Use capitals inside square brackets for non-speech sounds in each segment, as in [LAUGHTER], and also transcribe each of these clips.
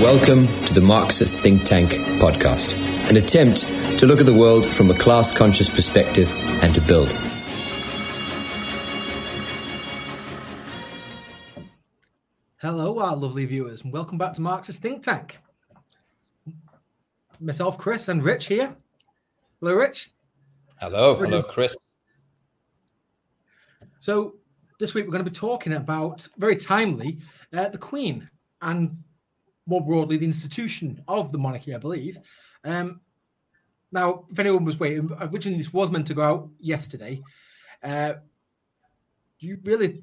Welcome to the Marxist Think Tank podcast, an attempt to look at the world from a class conscious perspective and to build. Hello, our lovely viewers, and welcome back to Marxist Think Tank. Myself, Chris, and Rich here. Hello, Rich. Hello, hello, Chris. So, this week we're going to be talking about very timely uh, the Queen and more broadly, the institution of the monarchy, I believe. Um, now, if anyone was waiting, originally this was meant to go out yesterday. Uh, you really,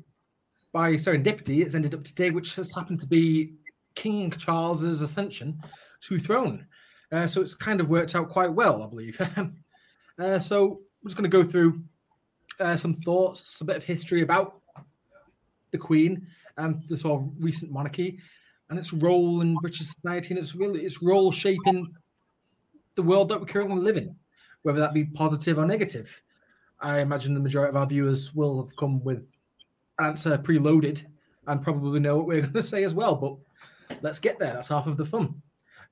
by serendipity, it's ended up today, which has happened to be King Charles's ascension to throne. Uh, so it's kind of worked out quite well, I believe. [LAUGHS] uh, so I'm just going to go through uh, some thoughts, a bit of history about the Queen and the sort of recent monarchy, and its role in British society and its really its role shaping the world that we currently live in, whether that be positive or negative. I imagine the majority of our viewers will have come with answer preloaded and probably know what we're [LAUGHS] going to say as well. But let's get there. That's half of the fun.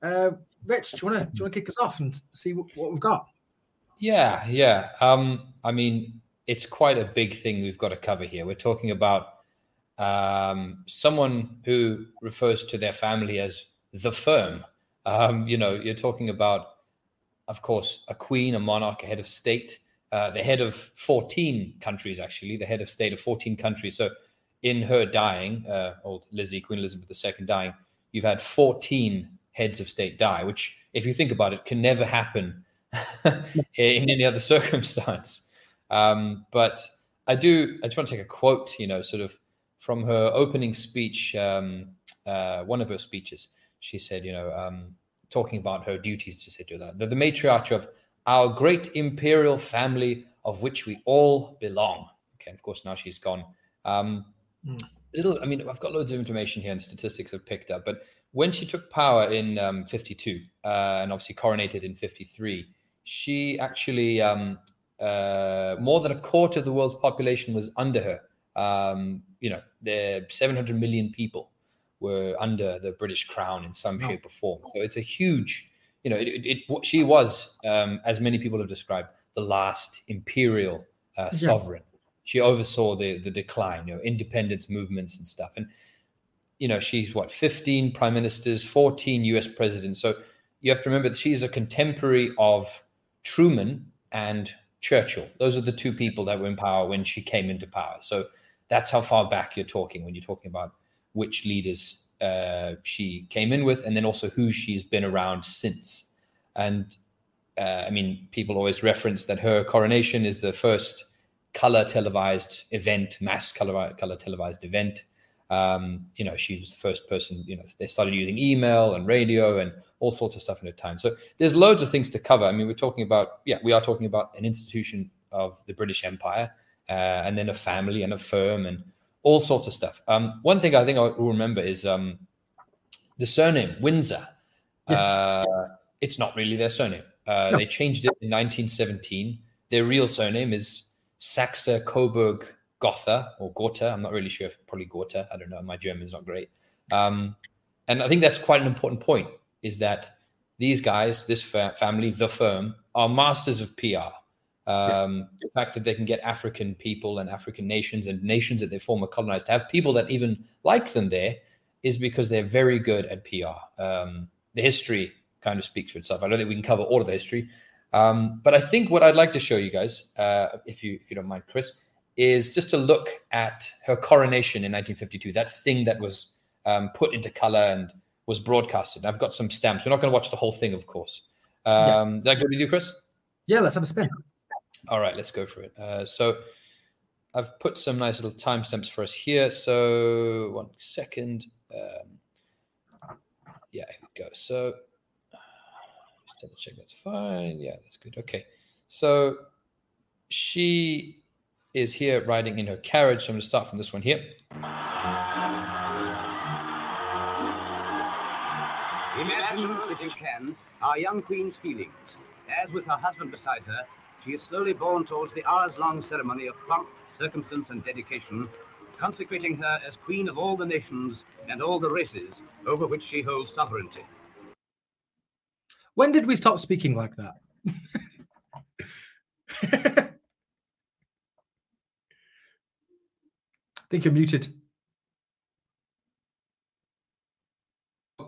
Uh, Rich, do you want to do you want to kick us off and see what, what we've got? Yeah, yeah. Um, I mean, it's quite a big thing we've got to cover here. We're talking about um, someone who refers to their family as the firm. Um, you know, you're talking about, of course, a queen, a monarch, a head of state, uh, the head of 14 countries, actually, the head of state of 14 countries. So, in her dying, uh, old Lizzie, Queen Elizabeth II dying, you've had 14 heads of state die, which, if you think about it, can never happen [LAUGHS] in any other [LAUGHS] circumstance. Um, but I do, I just want to take a quote, you know, sort of from her opening speech, um, uh, one of her speeches, she said, you know, um, talking about her duties, she said to that, the, the matriarch of our great imperial family of which we all belong. Okay, of course, now she's gone. Um, mm. Little, I mean, I've got loads of information here and statistics I've picked up, but when she took power in um, 52 uh, and obviously coronated in 53, she actually, um, uh, more than a quarter of the world's population was under her. Um, you know, the 700 million people were under the British crown in some shape or form. So it's a huge, you know, it, it, it she was, um, as many people have described, the last imperial uh, yeah. sovereign. She oversaw the the decline, you know, independence movements and stuff. And you know, she's what 15 prime ministers, 14 U.S. presidents. So you have to remember that she's a contemporary of Truman and Churchill. Those are the two people that were in power when she came into power. So that's how far back you're talking when you're talking about which leaders uh, she came in with, and then also who she's been around since. And uh, I mean, people always reference that her coronation is the first color televised event, mass color, color televised event. Um, you know, she was the first person, you know, they started using email and radio and all sorts of stuff in her time. So there's loads of things to cover. I mean, we're talking about, yeah, we are talking about an institution of the British Empire uh, and then a family and a firm and all sorts of stuff. Um, one thing I think I will remember is um, the surname Windsor. Yes. Uh, it's not really their surname. Uh, no. They changed it in 1917. Their real surname is Saxe Coburg Gotha or Gotha. I'm not really sure if probably Gotha. I don't know. My German's not great. Um, and I think that's quite an important point is that these guys, this fa- family, the firm, are masters of PR. Um, yeah. The fact that they can get African people and African nations and nations that they former colonized to have people that even like them there is because they're very good at PR. Um, the history kind of speaks for itself. I don't think we can cover all of the history, um, but I think what I'd like to show you guys, uh, if you if you don't mind, Chris, is just to look at her coronation in 1952. That thing that was um, put into color and was broadcasted. I've got some stamps. We're not going to watch the whole thing, of course. Um, yeah. Is that good with you, Chris? Yeah, let's have a spin. All right, let's go for it. Uh, so I've put some nice little timestamps for us here. So one second. Um, yeah, here we go. So just double check that's fine. Yeah, that's good. Okay. So she is here riding in her carriage. So I'm going to start from this one here. Imagine, if you can, our young queen's feelings, as with her husband beside her, she is slowly borne towards the hours-long ceremony of pomp, circumstance, and dedication, consecrating her as queen of all the nations and all the races over which she holds sovereignty. When did we stop speaking like that? I [LAUGHS] think you're muted.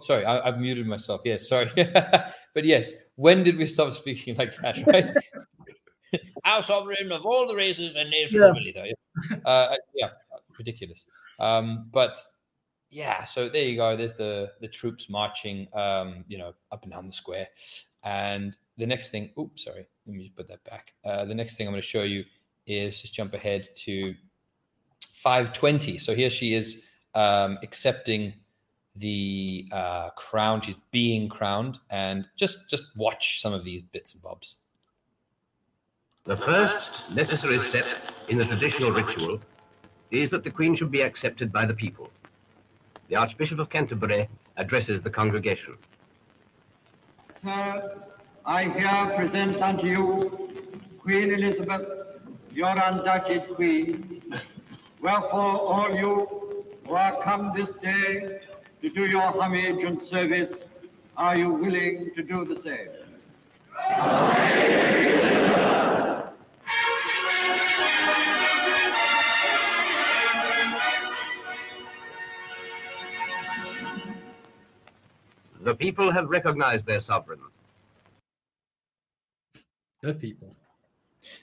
Sorry, I, have muted myself. Yes, sorry. [LAUGHS] but yes, when did we stop speaking like that, right? Our sovereign of all the races and nations. Yeah, really, though. Uh, yeah ridiculous. Um, but yeah, so there you go. There's the the troops marching, um, you know, up and down the square. And the next thing, oops, sorry, let me put that back. Uh, the next thing I'm going to show you is just jump ahead to 520. So here she is um, accepting the uh, crown. She's being crowned, and just just watch some of these bits and bobs. The first necessary step in the traditional ritual is that the Queen should be accepted by the people. The Archbishop of Canterbury addresses the congregation. Sir, I here present unto you Queen Elizabeth, your undoubted Queen. Wherefore, all you who are come this day to do your homage and service, are you willing to do the same? The people have recognized their sovereign. The people.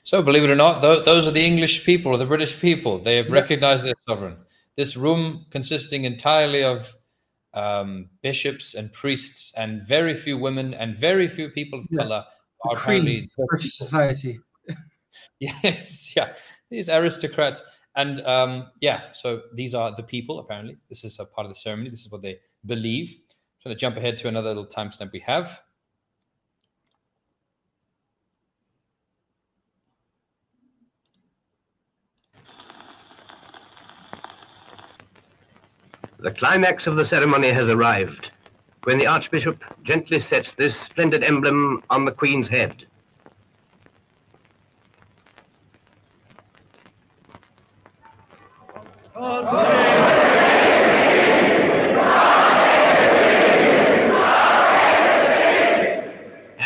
So, believe it or not, those are the English people, or the British people. They have recognized their sovereign. This room, consisting entirely of um, bishops and priests, and very few women and very few people of yeah. color, are apparently British society. [LAUGHS] yes, yeah, these aristocrats, and um, yeah, so these are the people. Apparently, this is a part of the ceremony. This is what they believe. I'm going to jump ahead to another little timestamp we have. The climax of the ceremony has arrived when the Archbishop gently sets this splendid emblem on the Queen's head.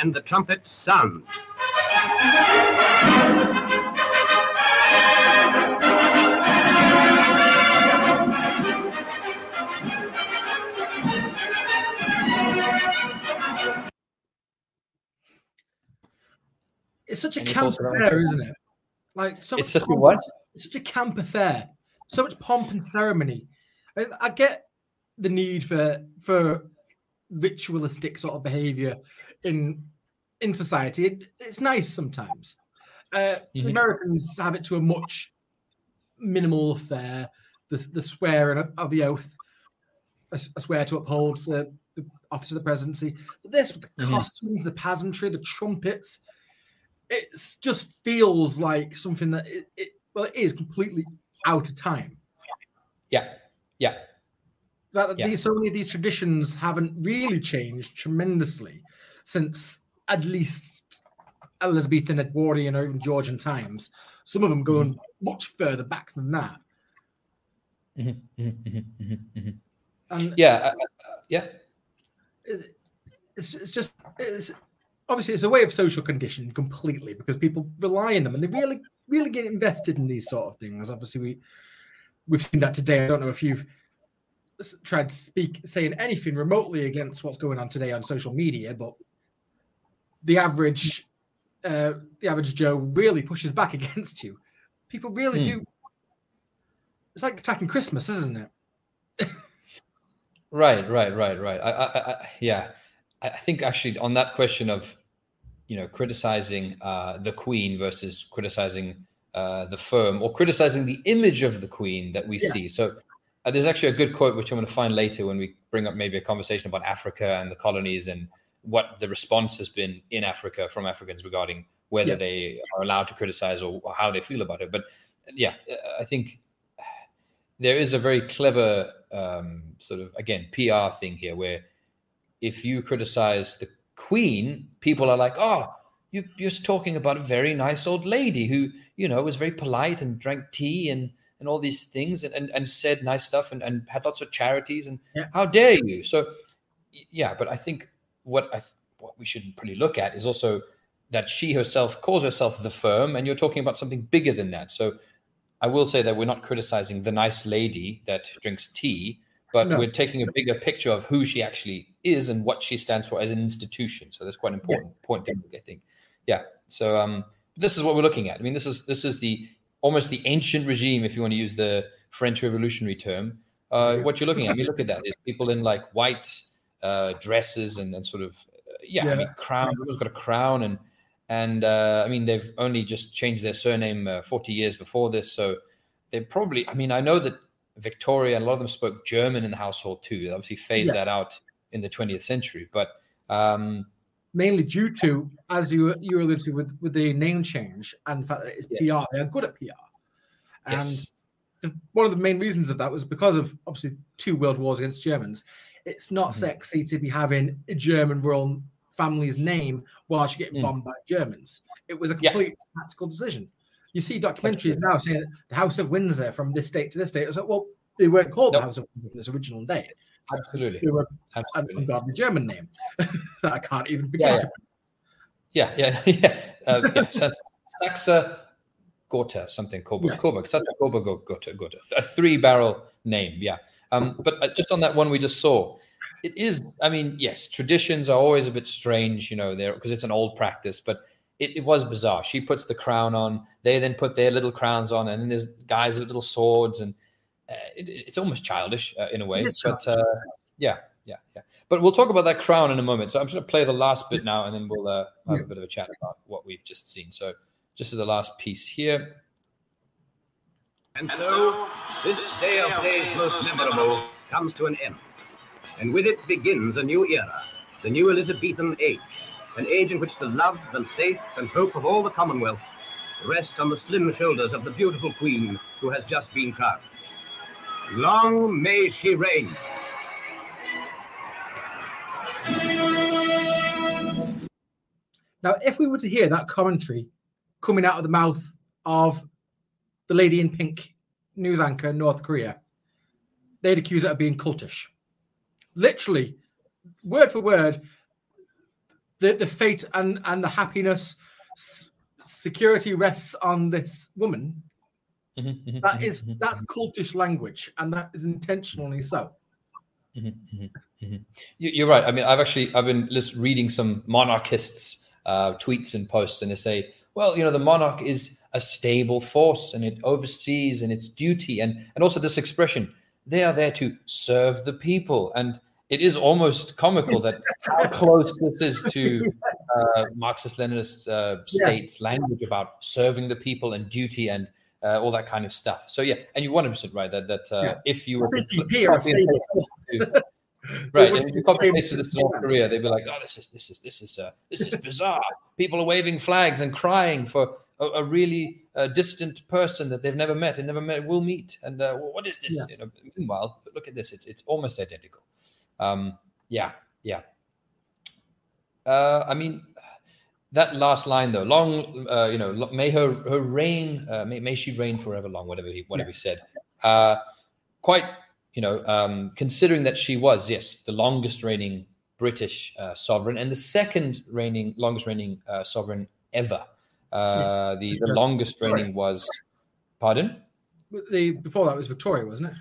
And the trumpet sound. It's such a camp affair, isn't it? Like so it's such a what? It's such a camp affair. So much pomp and ceremony. I, I get the need for for ritualistic sort of behavior in in society. It, it's nice sometimes. Uh, mm-hmm. Americans have it to a much minimal affair. The, the swearing of the oath, I, swear to uphold the, the, office of the presidency. But this, with the mm-hmm. costumes, the pageantry, the trumpets, it just feels like something that it, it well, it is completely out of time. Yeah, yeah. That, yeah. These, so many of these traditions haven't really changed tremendously since at least Elizabethan, Edwardian, or even Georgian times. Some of them going mm-hmm. much further back than that. And yeah, uh, uh, yeah. It's, it's just it's, obviously it's a way of social conditioning completely because people rely on them and they really really get invested in these sort of things. Obviously, we we've seen that today. I don't know if you've tried to speak saying anything remotely against what's going on today on social media, but the average uh, the average Joe really pushes back [LAUGHS] against you. People really hmm. do. It's like attacking Christmas, isn't it? right, right, right, right. I, I, I, yeah, I think actually on that question of you know criticizing uh, the Queen versus criticizing uh, the firm or criticizing the image of the Queen that we yeah. see. So uh, there's actually a good quote which I'm going to find later when we bring up maybe a conversation about Africa and the colonies and what the response has been in Africa from Africans regarding whether yeah. they are allowed to criticize or how they feel about it. But yeah, I think there is a very clever um, sort of again PR thing here where if you criticize the Queen, people are like, oh, you, you're talking about a very nice old lady who you know was very polite and drank tea and and all these things and, and, and said nice stuff and, and had lots of charities and Yeah. how dare you so yeah but i think what i th- what we should probably look at is also that she herself calls herself the firm and you're talking about something bigger than that. So i will say that we're not criticizing the nice lady that drinks tea but No. we're taking a bigger picture of who she actually is and what she stands for as an institution. So that's quite an important point to make, i think. Yeah. So um this is what we're looking at. I mean this is this is the almost the ancient regime if you want to use the french revolutionary term. Uh, what you're looking at i mean look at that. There's people in like white uh, dresses and, and sort of uh, yeah, I mean crown everyone's got a crown and and uh, i mean they've only just changed their surname uh, 40 years before this so they probably i mean i know that victoria and a lot of them spoke german in the household too they obviously phased Yeah. that out in the 20th century but um mainly due to, as you you alluded to, with with the name change and the fact that it's Yeah. PR. They are good at PR, and Yes. the, one of the main reasons of that was because of obviously two world wars against Germans. It's not Mhm. sexy to be having a German royal family's name whilst you're getting Mm. bombed by Germans. It was a Yeah. complete tactical decision. You see documentaries now saying the House of Windsor from this date to this date. It's like, well, they weren't called Nope. the House of Windsor from this original date. absolutely They were an absolutely ungodly German name [LAUGHS] that I can't even begin Yeah, yeah. to Yeah, yeah, [LAUGHS] yeah. Uh, yeah. Sax- Saxa Gotha, something Coburg, Yes. Coburg, Saxa Coburg Gotha, Gotha. A three barrel name, yeah. Um, but uh, just on that one we just saw, it is, I mean, yes, traditions are always a bit strange, you know, there because it's an old practice, but it, it was bizarre. She puts the crown on, they then put their little crowns on, and then there's guys with little swords, and uh, it, it's almost childish uh, in a way. is But uh, yeah, yeah, yeah. But we'll talk about that crown in a moment. So I'm just going to play the last bit now, and then we'll uh, have a bit of a chat about what we've just seen. So just as the last piece here. And so, this day of days most memorable comes to an end. And with it begins a new era, the new Elizabethan age, an age in which the love and faith and hope of all the Commonwealth rest on the slim shoulders of the beautiful Queen who has just been crowned. Long may she reign. Now, if we were to hear that commentary coming out of the mouth of the lady in pink news anchor in North Korea, they'd accuse it of being cultish. Literally, word for word, the, the fate and, and the happiness, s- security rests on this woman. Mhm, mhm, That is mhm, that's cultish language, and that is intentionally so. mhm, mhm, mhm. You- You're right. I mean, I've actually I've been just reading some monarchists' uh, tweets and posts, and they say, well, you know, the monarch is a stable force, and it oversees and its duty, and and also this expression, they are there to serve the people, and it is almost comical that how [LAUGHS] close this is to uh, Marxist-Leninist uh, Yeah. states' language about serving the people and duty and uh, all that kind of stuff. So yeah, and you're 100 percent right that that uh, Yeah. if you were to CCP are a copy and stable paste force. this to- They right, and if you copy paste this to North Korea, they'd be like, "Oh, this is this is this is uh, this is bizarre. People are waving flags and crying for a, a really uh, distant person that they've never met and never met will meet. And uh, what is this? Yeah. You know, meanwhile, look at this; it's it's almost identical. Um, yeah, yeah. Uh, I mean, that last line though, long, uh, you know, may her her reign, uh, may, may she reign forever long, whatever he whatever Yes. he said. Uh, quite, you know, um, considering that she was yes the longest reigning British uh, sovereign and the second reigning longest reigning uh, sovereign ever. Uh, the the Yeah. longest reigning was, pardon. The before that was Victoria, wasn't it?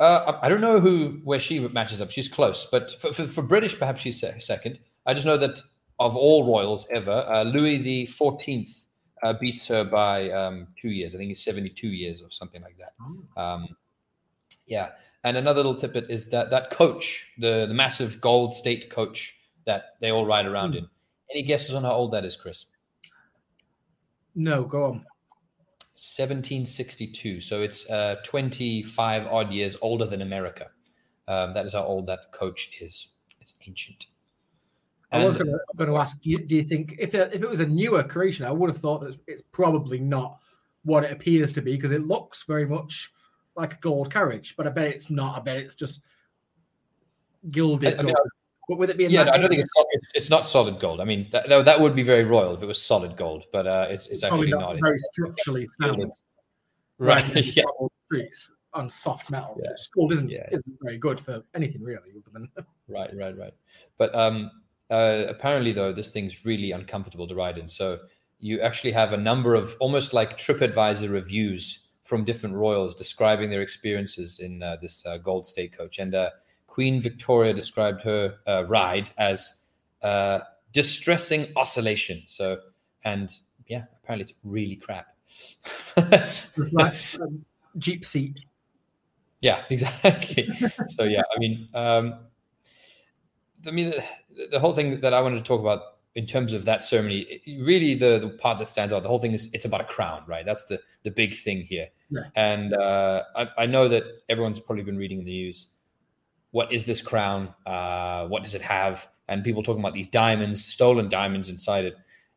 Uh, I don't know who where she matches up. She's close, but for, for, for British, perhaps she's second. I just know that of all royals ever, uh, Louis the Fourteenth uh, beats her by um, two years. I think he's seventy-two years or something like that. Um, yeah, and another little tidbit is that that coach, the the massive gold state coach that they all ride around Hmm. in. Any guesses on how old that is, Chris? No, go on. 1762. So it's uh, 25 odd years older than America. Um, that is how old that coach is. It's ancient. I was going to ask, do you, do you think if it, if it was a newer creation, I would have thought that it's probably not what it appears to be because it looks very much like a gold carriage, but I bet it's not. I bet it's just gilded I- I mean, gold. But with it being yeah, no, I don't think it's, it's it's not solid gold. I mean, that, that would be very royal if it was solid gold, but uh, it's it's probably actually not not. very It's, structurally sound. Right. [LAUGHS] Yeah. streets on soft metal. Yeah. Gold isn't Yeah. isn't very good for anything really, other than [LAUGHS] Right, right, right. But um, uh, apparently, though, this thing's really uncomfortable to ride in. So you actually have a number of almost like TripAdvisor reviews from different royals describing their experiences in uh, this uh, Gold State coach. And uh, Queen Victoria described her uh, ride as uh, distressing oscillation. So, and yeah, apparently it's really crap. like [LAUGHS] um, Jeep seat. Yeah, [LAUGHS] exactly. so yeah, I mean, um, I mean, the, the whole thing that I wanted to talk about in terms of that ceremony, it- really the the part that stands out, the whole thing is it's about a crown, right? That's the the big thing here. Yeah. And uh, I, I know that everyone's probably been reading in the news. What is this crown? Uh, what does it have? And people talking about these diamonds, stolen diamonds inside it.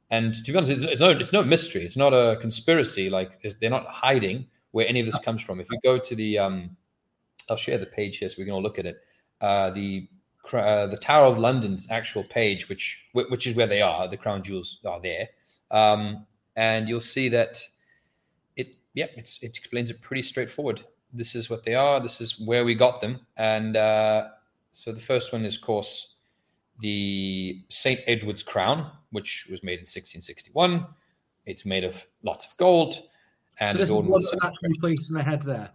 And to be honest, it's, it's no it's no mystery. It's not a conspiracy. Like they're not hiding where any of this comes from. If you go to the, um, I'll share the page here so we can all look at it. Uh, the uh, the Tower of London's actual page, which which is where they are, the crown jewels are there, um, and you'll see that it yeah it's, it explains it pretty straightforward. This is what they are. This is where we got them, and uh, so the first one is, of course, the Saint Edward's crown, which was made in 1661. It's made of lots of gold, and so this is one that's actually placed in the head there.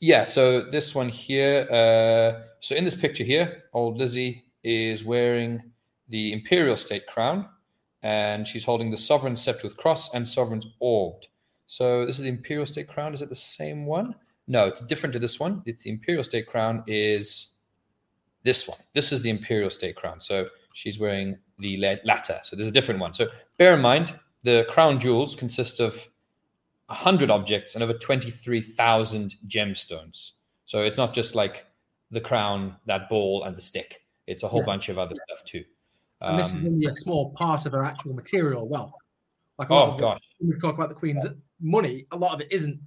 yeah, so this one here. Uh, so in this picture here, old Lizzie is wearing the imperial state crown, and she's holding the sovereign scepter with cross and sovereign's orb. So this is the imperial state crown. Is it the same one? No, it's different to this one. It's the imperial state crown is this one. This is the imperial state crown. So she's wearing the latter. So there's a different one. So bear in mind, the crown jewels consist of 100 objects and over 23,000 gemstones. So it's not just like the crown, that ball, and the stick. It's a whole Yeah. bunch of other stuff too. And this is Um, only a small part of her actual material wealth. Like oh gosh, when we talk about the Queen's money, a lot of it isn't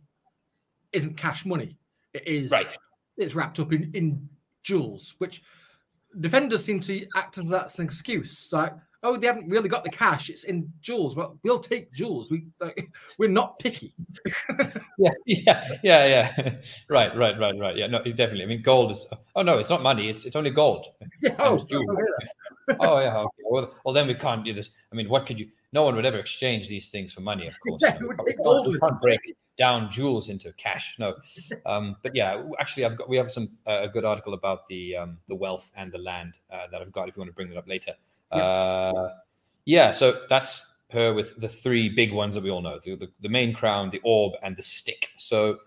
isn't cash money. It is right. it's wrapped up in, in jewels, which defenders seem to act as that's an excuse. Like, oh, they haven't really got the cash; it's in jewels. Well, we'll take jewels. We like, [LAUGHS] we're not picky. [LAUGHS] Yeah, [LAUGHS] yeah, yeah, yeah. right, right, right, right. Yeah, no, definitely. I mean, gold is. Oh no, it's not money. It's it's only gold. Yeah, oh, jewels. oh yeah. Okay. Well, well, then we can't do this. I mean, what could you? No one would ever exchange these things for money, of course. Yeah, You we know, would take can't- gold we can't break down jewels into cash. No, um, but yeah, actually, I've got we have some uh, a good article about the um, the wealth and the land uh, that I've got. If you want to bring that up later, Yeah. uh, yeah. So that's her with the three big ones that we all know: the, the, the main crown, the orb, and the stick. So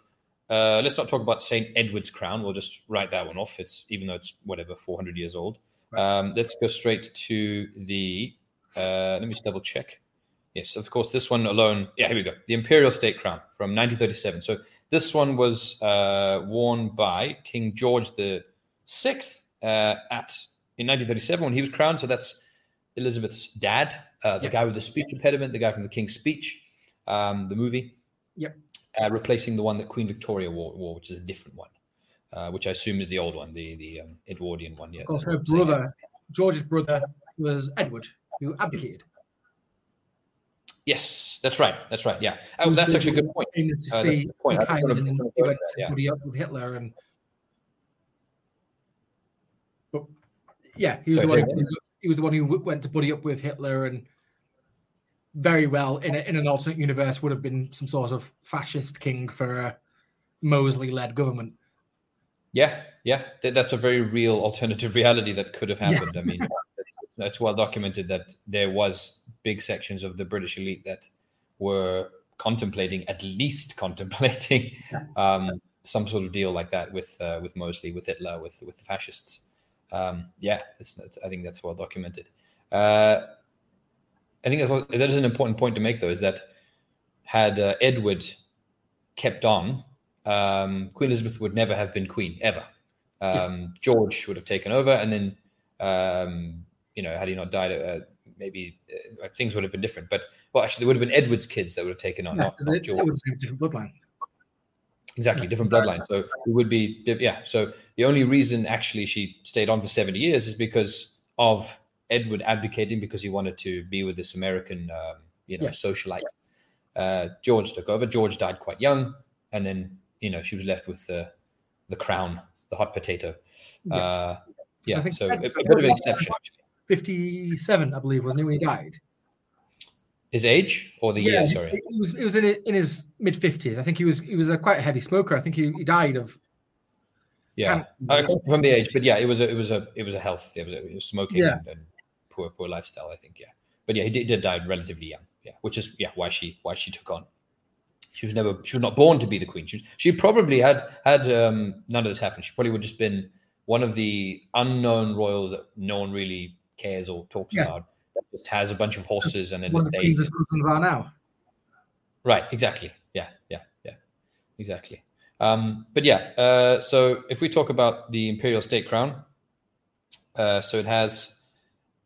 uh, let's not talk about Saint Edward's crown. We'll just write that one off. It's even though it's whatever 400 years old. Um, let's go straight to the. Uh, let me just double check. Yes, of course, this one alone. Yeah, here we go. The Imperial State Crown from 1937. So this one was uh, worn by King George the Sixth uh, at in 1937 when he was crowned. So that's Elizabeth's dad, uh, the Yep. guy with the speech impediment, the guy from the King's Speech, um, the movie. Yep. Uh, replacing the one that Queen Victoria wore, wore which is a different one, uh, which I assume is the old one, the the um, Edwardian one. Yeah. Of course, her I'm saying. brother, George's brother, was Edward, who abdicated. Yes, that's right. That's right. Yeah. Oh, that's the- actually a good point. Famous to Uh, that's see a good point. I Mikhail, thought of- and then thought of he went to yeah. buddy up with Hitler, and but yeah, he was Sorry, the one. Who, he was the one who went to buddy up with Hitler, and very well in, a, in an alternate universe would have been some sort of fascist king for a Mosley-led government. Yeah, yeah, Th- that's a very real alternative [LAUGHS] reality that could have Yeah. happened. I mean, it's, it's well documented that there was big sections of the British elite that were contemplating, at least [LAUGHS] contemplating, um, some sort of deal like that with uh, with Mosley, with Hitler, with with the fascists. Um, yeah, it's, it's, I think that's well documented. Uh, I think that's what, that is an important point to make, though, is that had uh, Edward kept on, um, Queen Elizabeth would never have been queen ever. Um, George would have taken over, and then um, you know, had he not died, uh, maybe uh, things would have been different. But well, actually, there would have been Edward's kids that would have taken on, Yeah, not, not George. would have a different bloodline. Exactly, different bloodline. So it would be, yeah. So the only reason actually she stayed on for 70 years is because of Edward abdicating because he wanted to be with this American, um, you know, Yeah. socialite. Uh, George took over. George died quite young. and then you know she was left with the the crown, the hot potato. Yeah. Uh, yeah, so a, a bit of an exception. 57, I believe, wasn't he, when he died? His age or the year? Sorry. It was, it was in, his- in his mid 50s. I think he was he was a quite a heavy smoker. I think he, he died of Yeah, cancer. I can't from the age, but yeah, it was a it was a it was a health. It was, a, it was smoking Yeah. and, and poor poor lifestyle. I think. Yeah, but yeah, he did, did die relatively young. Yeah, which is yeah why she why she took on. She was never she was not born to be the queen. She she probably had had um, none of this happen. She probably would have just been one of the unknown royals that no one really cares or talks Yeah. about. That just has a bunch of horses and an one of the queens of are now. Right, exactly. Yeah, yeah, yeah, exactly. Um, but yeah, uh, so if we talk about the imperial state crown, uh, so it has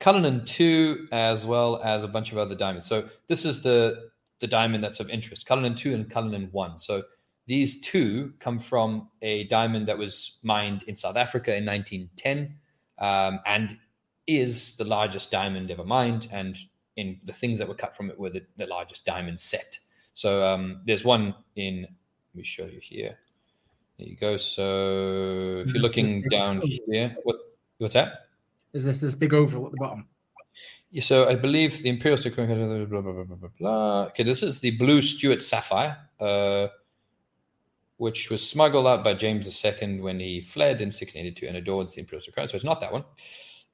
Cullinan two as well as a bunch of other diamonds. So this is the the diamond that's of interest: Cullinan two and Cullinan one. So these two come from a diamond that was mined in South Africa in 1910, um, and is the largest diamond ever mined. And in the things that were cut from it were the, the largest diamond set. So um, there's one in. Let me show you here. There you go. So if you're looking down here, what what's that? Is this this big oval at the bottom? Yeah, so I believe the Imperial State Blah, blah, blah, blah, blah, blah. Okay, this is the blue Stuart sapphire, uh, which was smuggled out by James II when he fled in 1682 and adored the Imperial Crown. So it's not that one.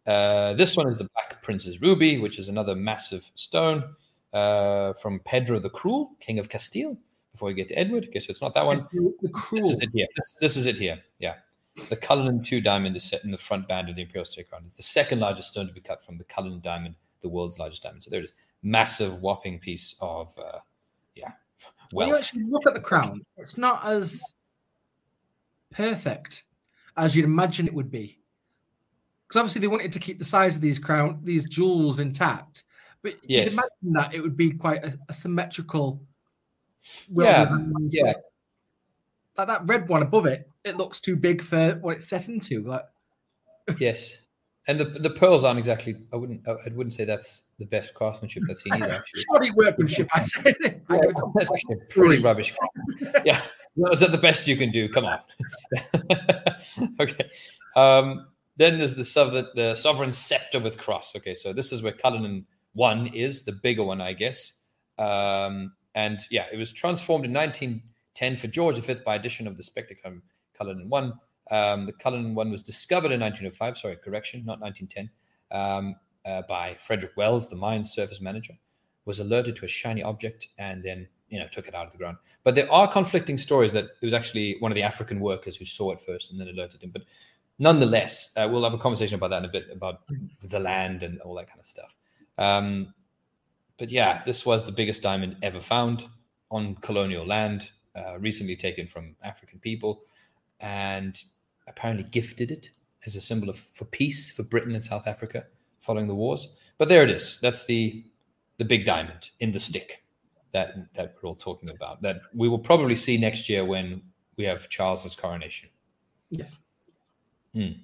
Uh, this one is the Black Prince's Ruby, which is another massive stone uh, from Pedro the Cruel, King of Castile, before we get to Edward. Okay, so it's not that one. This is it here. This, this is it here. Yeah. The Cullinan 2 diamond is set in the front band of the Imperial State Crown. It's the second largest stone to be cut from the Cullinan diamond, the world's largest diamond. So there it is. Massive, whopping piece of, uh, yeah, When you actually look at the crown, it's not as perfect as you'd imagine it would be. Because obviously they wanted to keep the size of these crown, these jewels intact. But Yes. you'd imagine that it would be quite a, a symmetrical. Yeah, yeah. Like that red one above it, it looks too big for what it's set into. Like Yes. And the, the pearls aren't exactly, I wouldn't, I wouldn't say that's the best craftsmanship I've seen either, shoddy workmanship, I go [LAUGHS] to- That's actually pretty rubbish. yeah, well, is that the best you can do? Come on. [LAUGHS] okay. Um, then there's the sovereign, the sovereign scepter with cross. Okay, so this is where Cullinan one is the bigger one, I guess. Um, and yeah, it was transformed in 1910 for George V by addition of the Spectre Cullinan one. Um, the Cullinan one was discovered in 1905. Sorry, correction, not 1910. Um, uh, by Frederick Wells, the mine surface manager, was alerted to a shiny object and then you know took it out of the ground. But there are conflicting stories that it was actually one of the African workers who saw it first and then alerted him. But nonetheless, uh, we'll have a conversation about that in a bit about the land and all that kind of stuff. Um, but yeah, this was the biggest diamond ever found on colonial land, uh, recently taken from African people, and apparently gifted it as a symbol of for peace for Britain and South Africa following the wars. But there it is. That's the the big diamond in the stick that that we're all talking about. That we will probably see next year when we have Charles's coronation. yes.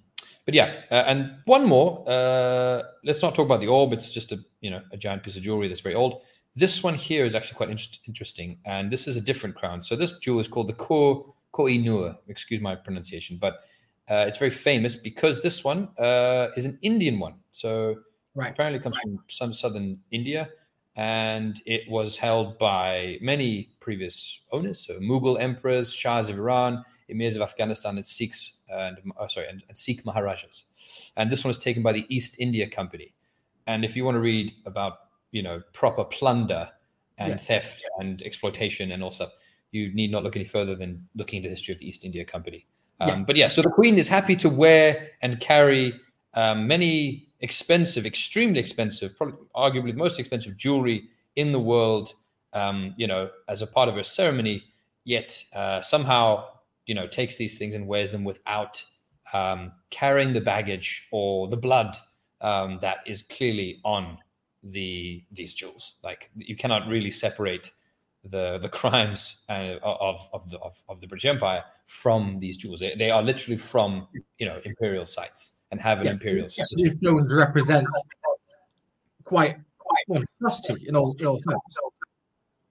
But yeah, uh, and one more. Uh, let's not talk about the orb. It's just a you know a giant piece of jewelry that's very old. This one here is actually quite interest- interesting, and this is a different crown. So this jewel is called the Ko Koh-i-Noor. Excuse my pronunciation, but uh, it's very famous because this one uh, is an Indian one. So Right. apparently comes from some southern India, and it was held by many previous owners, so Mughal emperors, Shahs of Iran, emirs of Afghanistan, and Sikhs, and oh, sorry, and, and Sikh Maharajas. And this one was taken by the East India Company. And if you want to read about you know proper plunder and Yeah. theft and exploitation and all stuff, you need not look any further than looking into the history of the East India Company. Um, Yeah. But yeah, so the Queen is happy to wear and carry um, many expensive, extremely expensive, probably arguably the most expensive jewelry in the world. Um, you know, as a part of her ceremony, yet uh, somehow you know takes these things and wears them without um, carrying the baggage or the blood um, that is clearly on the these jewels. Like you cannot really separate the the [LAUGHS] crimes uh, of of the of, of the British Empire from these jewels. They, they are literally from you know imperial sites and have an Yeah, imperial yeah. These stones represent quite quite well, in all in all sense.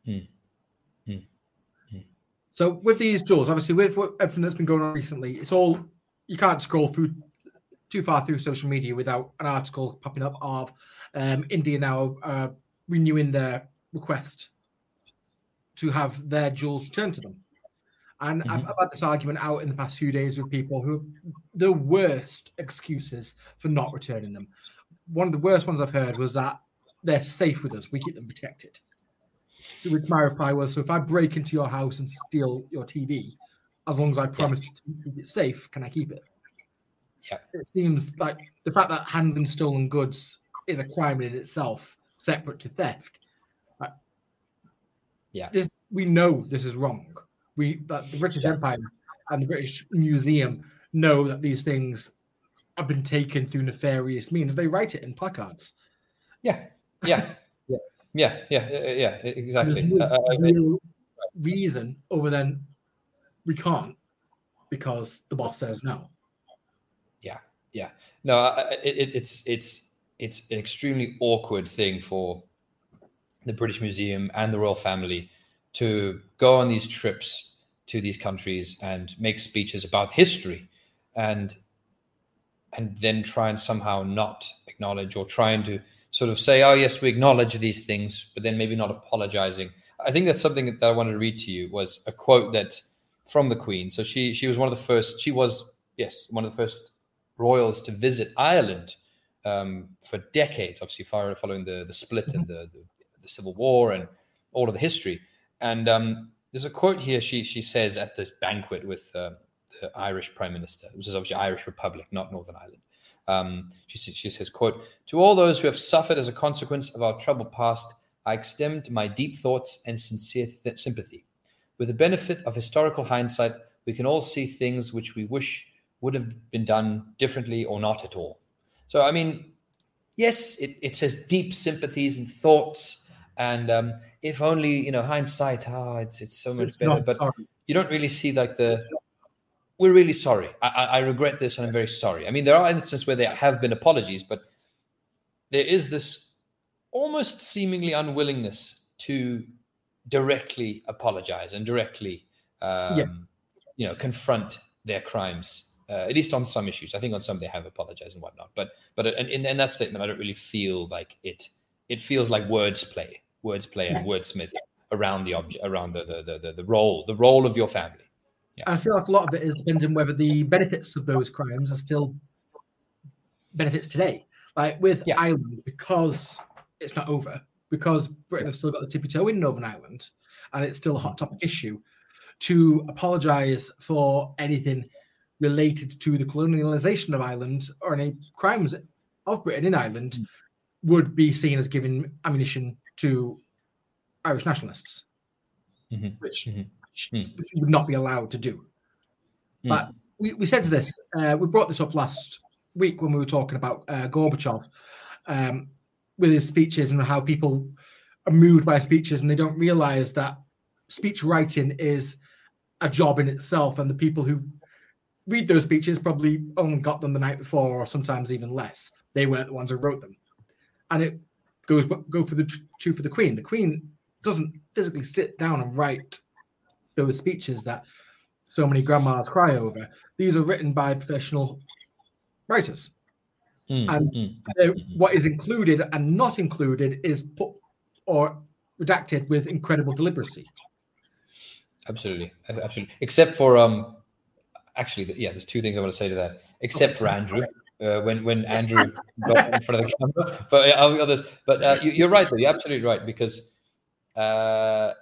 Hmm. So with these tools, obviously with what, everything that's been going on recently, it's all you can't scroll through too far through social media without an article popping up of um, India now uh, renewing their request to have their jewels returned to them. And mm-hmm. I've, I've, had this argument out in the past few days with people who the worst excuses for not returning them. One of the worst ones I've heard was that they're safe with us, we keep them protected. Which my reply was so if I break into your house and steal your TV, as long as I promise yeah. to keep it safe, can I keep it? Yeah. It seems like the fact that handling stolen goods is a crime in itself, separate to theft. yeah. This we know this is wrong. We that the British yeah. Empire and the British Museum know that these things have been taken through nefarious means. They write it in placards. Yeah. Yeah. [LAUGHS] yeah. Yeah. Yeah. Exactly. No uh, uh real reason other than we can't because the boss says no. Yeah. Yeah. No, it, it's it's it's an extremely awkward thing for the British Museum and the royal family to go on these trips to these countries and make speeches about history and and then try and somehow not acknowledge or trying to sort of say oh yes we acknowledge these things but then maybe not apologizing i think that's something that i wanted to read to you was a quote that from the queen so she she was one of the first she was yes one of the first royals to visit ireland um, for decades obviously following the the split and the, the, the civil war and all of the history and um, there's a quote here. She she says at the banquet with uh, the Irish Prime Minister, which is obviously Irish Republic, not Northern Ireland. Um, she, she says, "quote To all those who have suffered as a consequence of our troubled past, I extend my deep thoughts and sincere th- sympathy. With the benefit of historical hindsight, we can all see things which we wish would have been done differently or not at all. So, I mean, yes, it, it says deep sympathies and thoughts, and um, if only you know hindsight ah it's it's so much it's better but you don't really see like the we're really sorry I, I regret this and i'm very sorry i mean there are instances where there have been apologies but there is this almost seemingly unwillingness to directly apologize and directly um, yeah. you know confront their crimes uh, at least on some issues i think on some they have apologized and whatnot but but in, in that statement i don't really feel like it it feels like words play words play, and wordsmith around the object, around the, the the, the role, the role of your family. Yeah. I feel like a lot of it is depending whether the benefits of those crimes are still benefits today. Like with yeah. Ireland, because it's not over, because Britain has still got the tippy toe in Northern Ireland, and it's still a hot topic issue. To apologise for anything related to the colonialisation of Ireland or any crimes of Britain in Ireland mm. would be seen as giving ammunition to Irish nationalists, mm-hmm. which, mm-hmm. Would not be allowed to do. Mm. But we, we said this, uh, we brought this up last week when we were talking about uh, Gorbachev um, with his speeches and how people are moved by speeches and they don't realize that speech writing is a job in itself. And the people who read those speeches probably only got them the night before or sometimes even less. They weren't the ones who wrote them. And it goes go for the two for the Queen. The Queen doesn't physically sit down and write those speeches that so many grandmas cry over. These are written by professional writers. Mm, and mm, what is included and not included is put or redacted with incredible deliberacy. Absolutely, absolutely. Except for um, actually, yeah. There's two things I want to say to that. Except for Andrew, uh, when when Andrew got in front of the camera. But uh, others, but uh, you, are right though. You're absolutely right because uh,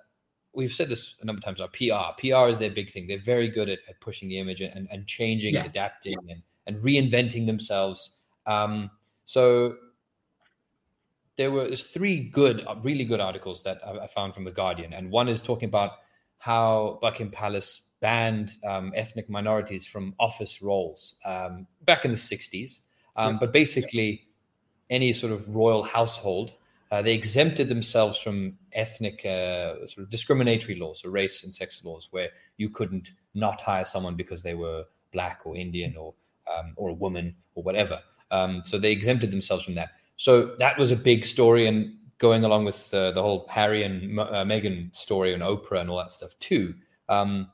we've said this a number of times. Our PR, PR is their big thing. They're very good at, at pushing the image and, and changing, yeah. and adapting, and, and reinventing themselves. Um, so there were there's three good, really good articles that I, I found from the Guardian, and one is talking about how Buckingham Palace banned um, ethnic minorities from office roles um, back in the 60s. Um, but basically, any sort of royal household, uh, they exempted themselves from ethnic uh, sort of discriminatory laws, so race and sex laws, where you couldn't not hire someone because they were black or Indian or um, or a woman or whatever. Um, so they exempted themselves from that. So that was a big story, and going along with uh, the whole Harry and uh, Meghan story and Oprah and all that stuff too um,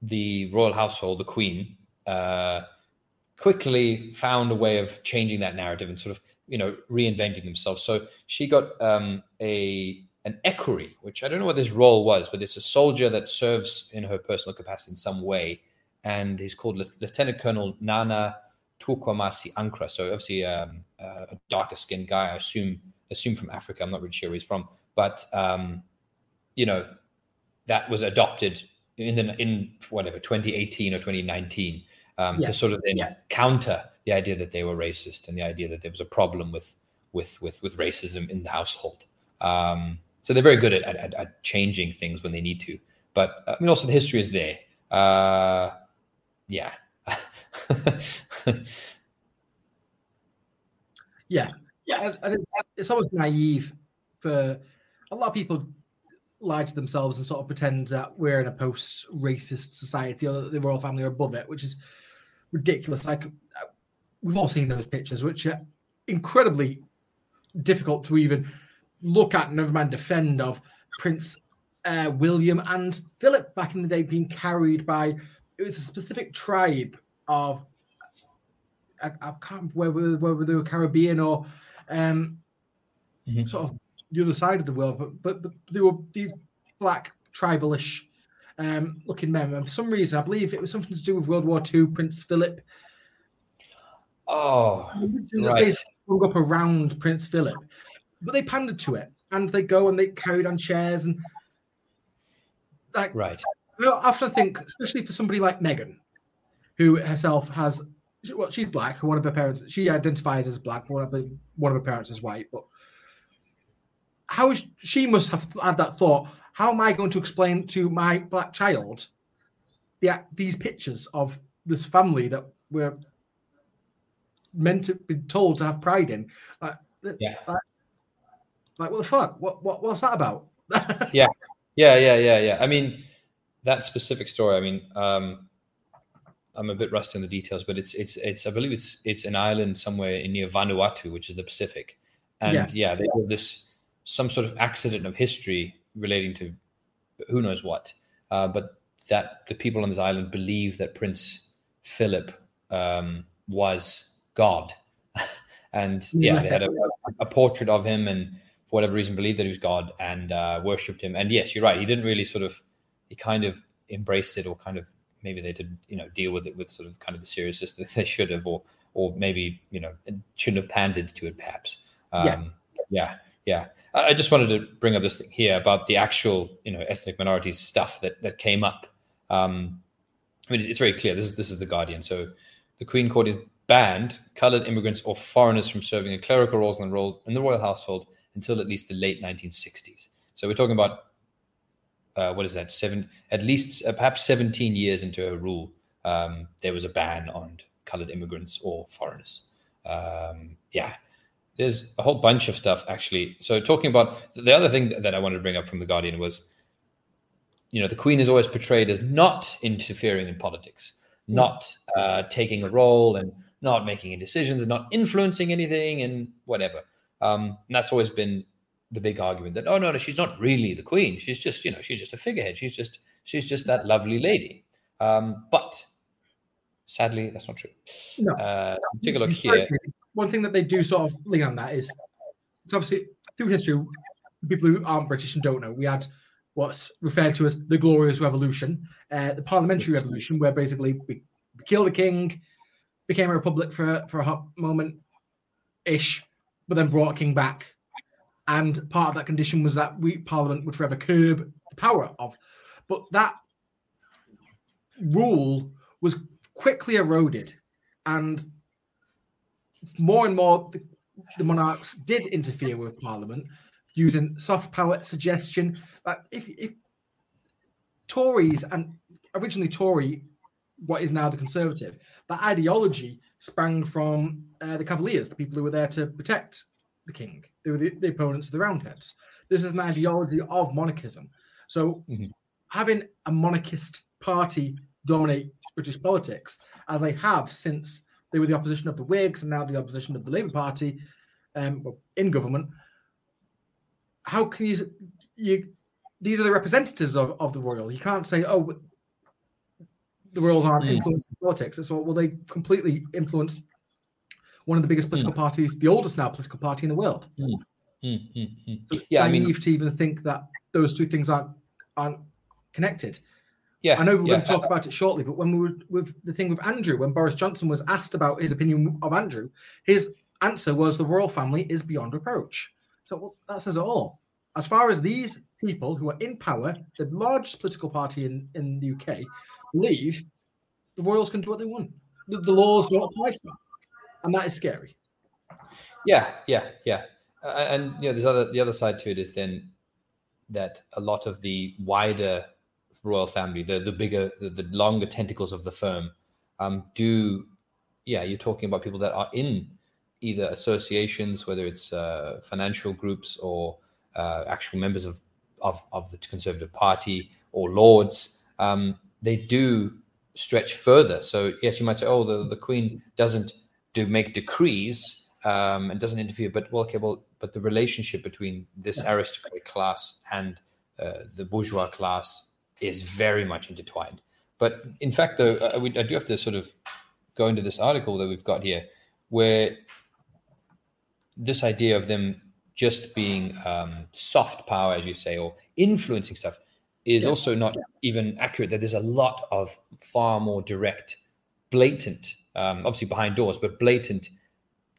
the royal household, the Queen, uh, quickly found a way of changing that narrative and sort of you know reinventing themselves. So she got um, a an equerry, which I don't know what this role was, but it's a soldier that serves in her personal capacity in some way, and he's called Lieutenant Colonel Nana Turkwamasi Ankra. So obviously um, uh, a darker skinned guy, I assume assume from Africa. I'm not really sure where he's from, but um, you know that was adopted in the, in whatever 2018 or 2019 um, yeah. to sort of then yeah. counter the idea that they were racist and the idea that there was a problem with with with with racism in the household. Um, so they're very good at, at, at, changing things when they need to. But I mean, also the history is there. Uh, yeah. [LAUGHS] yeah, yeah, and it's, it's almost naive for a lot of people lie to themselves and sort of pretend that we're in a post-racist society or that the royal family are above it, which is ridiculous. Like we've all seen those pictures, which are incredibly difficult to even look at, never mind defend of Prince uh, William and Philip back in the day being carried by it was a specific tribe of I, I can't remember whether, whether they were Caribbean or um, mm-hmm. sort of the other side of the world, but but, but they were these black tribalish um, looking men. And for some reason, I believe it was something to do with World War II. Prince Philip. Oh, right. hung up around Prince Philip, but they pandered to it, and they go and they carried on chairs and like right. I often think, especially for somebody like Meghan, who herself has well, she's black. One of her parents, she identifies as black. One of the, one of her parents is white. But how is, she must have had that thought? How am I going to explain to my black child the, these pictures of this family that we're meant to be told to have pride in? Like, yeah. Like, like what the fuck? What, what what's that about? [LAUGHS] yeah, yeah, yeah, yeah, yeah. I mean, that specific story. I mean, um, I'm a bit rusty on the details, but it's it's it's I believe it's it's an island somewhere in near Vanuatu, which is the Pacific, and yeah, yeah they have this some sort of accident of history relating to who knows what, uh, but that the people on this island believe that Prince Philip um, was God, [LAUGHS] and yeah, yeah, they had a, a, portrait of him, and for whatever reason believed that he was God and uh, worshipped him. And yes, you're right, he didn't really sort of he kind of embraced it or kind of maybe they didn't you know deal with it with sort of kind of the seriousness that [LAUGHS] they should have or or maybe you know shouldn't have pandered to it perhaps. Um, yeah yeah. Yeah I just wanted to bring up this thing here about the actual you know ethnic minorities stuff that that came up. Um, I mean it's very clear this is this is the Guardian. So the Queen Court is banned colored immigrants or foreigners from serving in clerical roles in the role in the royal household until at least the late 1960s so we're talking about uh, what is that? Seven at least uh, perhaps 17 years into her rule um, there was a ban on colored immigrants or foreigners. Um, yeah there's a whole bunch of stuff actually. So talking about the other thing that i wanted to bring up from the guardian was you know the queen is always portrayed as not interfering in politics hmm. not uh, taking a role and not making any decisions and not influencing anything and whatever. Um, and that's always been the big argument that oh no no she's not really the queen. She's just you know she's just a figurehead. She's just she's just that lovely lady. Um, but sadly that's not true. No. uh, take a look here. one thing that they do sort of lean on that is obviously through history people who aren't british and don't know we had what's referred to as the glorious revolution uh, the parliamentary revolution where basically we, we killed a king became a republic for for a hot moment ish but then brought king back and part of that condition was that we Parliament would forever curb the power of. But that rule was quickly eroded, and more and more the, the monarchs did interfere with Parliament using soft power suggestion. That if, if Tories and originally Tory, what is now the Conservative, that ideology sprang from uh, the Cavaliers, the people who were there to protect the king. They were the, the opponents of the Roundheads. This is an ideology of monarchism. So mm-hmm. having a monarchist party dominate British politics, as they have since they were the opposition of the Whigs and now the opposition of the Labour Party um, in government, how can you you these are the representatives of, of the royal. You can't say, oh, the royals aren't Mm. influencing politics. So, well, they completely influence one of the biggest political parties, the oldest now political party in the world. Mm, mm, mm. So it's Yeah, I mean- to even think that those two things aren't aren't connected. Yeah, I know we're yeah. going to talk about it shortly, but when we were with the thing with Andrew, when Boris Johnson was asked about his opinion of Andrew, his answer was the royal family is beyond reproach. So well, that says it all. As far as these people who are in power, the largest political party in, in the UK, believe the royals can do what they want. The, the laws don't apply to them. And that is scary. Yeah, yeah, yeah. Uh, and you know, there's other the other side to it is then that a lot of the wider royal family, the the bigger, the, the longer tentacles of the firm, um, do. Yeah, you're talking about people that are in either associations, whether it's uh, financial groups or uh, actual members of, of of the Conservative Party or lords. Um, they do stretch further. So yes, you might say, oh, the, the Queen doesn't do make decrees um, and doesn't interfere. But well, okay, well, but the relationship between this aristocratic class and uh, the bourgeois class is very much intertwined. But in fact, though, I, we, I do have to sort of go into this article that we've got here, where this idea of them just being um, soft power, as you say, or influencing stuff, is also not even accurate. That there's a lot of far more direct, blatant, um, obviously behind doors, but blatant.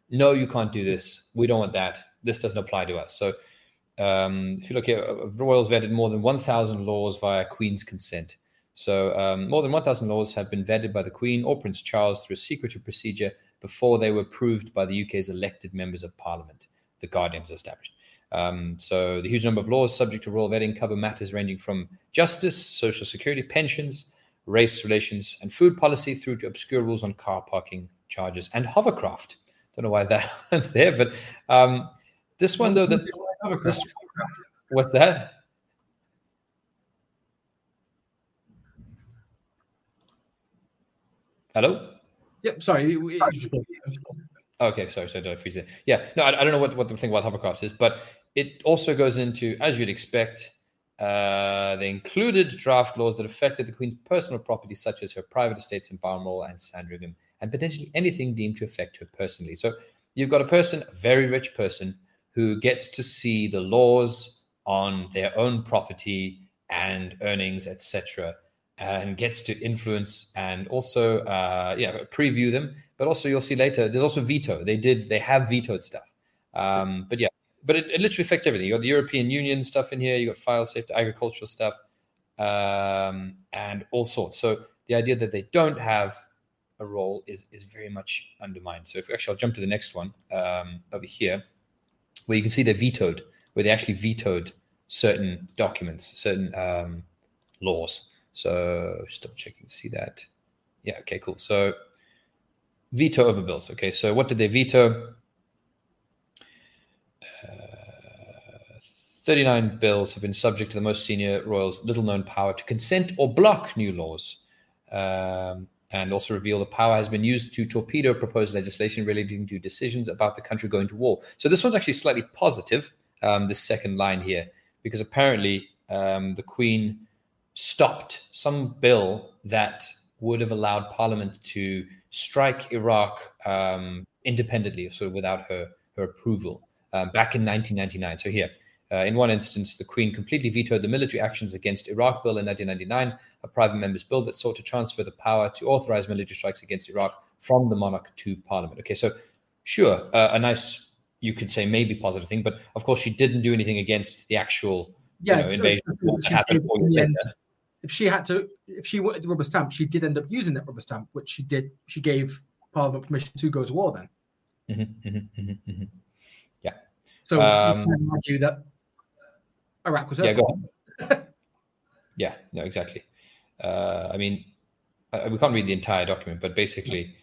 No, you can't do this. We don't want that. This doesn't apply to us. So, um, if you look here, uh, Royals vetted more than 1,000 laws via Queen's consent. So, um, more than 1,000 laws have been vetted by the Queen or Prince Charles through a secretive procedure before they were approved by the UK's elected members of Parliament. The Guardians established. Um, so, the huge number of laws subject to royal vetting cover matters ranging from justice, social security, pensions, race relations, and food policy through to obscure rules on car parking charges and hovercraft. Don't know why that [LAUGHS] one's there, but um, this one though, that this, what's that? Hello. Yep, sorry. Okay, sorry, Sorry. did I freeze it? Yeah, no, I, I don't know what, what the thing about hovercrafts is, but it also goes into, as you'd expect, uh, they included draft laws that affected the Queen's personal property, such as her private estates in Balmoral and Sandringham, and potentially anything deemed to affect her personally. So you've got a person, a very rich person, who gets to see the laws on their own property and earnings, etc., and gets to influence and also, uh, yeah, preview them. But also, you'll see later. There's also veto. They did. They have vetoed stuff. Um, but yeah, but it, it literally affects everything. You got the European Union stuff in here. You got file safety, agricultural stuff, um, and all sorts. So the idea that they don't have a role is is very much undermined. So if actually, I'll jump to the next one um, over here, where you can see they vetoed, where they actually vetoed certain documents, certain um, laws. So double checking see that. Yeah. Okay. Cool. So veto over bills. Okay. So what did they veto? Uh, 39 bills have been subject to the most senior royals' little known power to consent or block new laws. Um, and also reveal the power has been used to torpedo proposed legislation relating to decisions about the country going to war. So this one's actually slightly positive, um, this second line here, because apparently um, the Queen stopped some bill that would have allowed Parliament to strike Iraq um, independently, sort of without her her approval, um, back in 1999. So here, uh, in one instance, the Queen completely vetoed the military actions against Iraq bill in 1999, a private member's bill that sought to transfer the power to authorize military strikes against Iraq from the monarch to Parliament. Okay, so sure, uh, a nice, you could say maybe positive thing, but of course she didn't do anything against the actual Yeah, you know, invasion that's that happened in the end. if she had to, if she wanted the rubber stamp, she did end up using that rubber stamp, which she did. She gave Parliament permission to go to war. Then, Mhm, mhm, mhm, mhm. So Um, you can argue that Iraq was Yeah, go on. [LAUGHS] Yeah, no, exactly. Uh, I mean, uh, we can't read the entire document, but basically,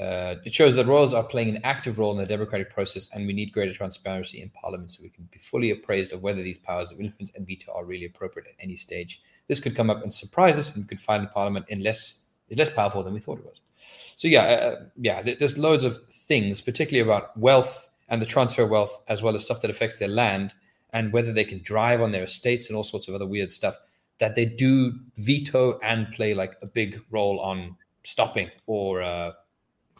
uh, it shows that royals are playing an active role in the democratic process, and we need greater transparency in Parliament so we can be fully appraised of whether these powers of influence and veto are really appropriate at any stage. This could come up and surprise us, and we could find the Parliament in less is less powerful than we thought it was. So yeah, uh, yeah, th- there's loads of things, particularly about wealth and the transfer wealth, as well as stuff that affects their land and whether they can drive on their estates and all sorts of other weird stuff, that they do veto and play like a big role on stopping or uh,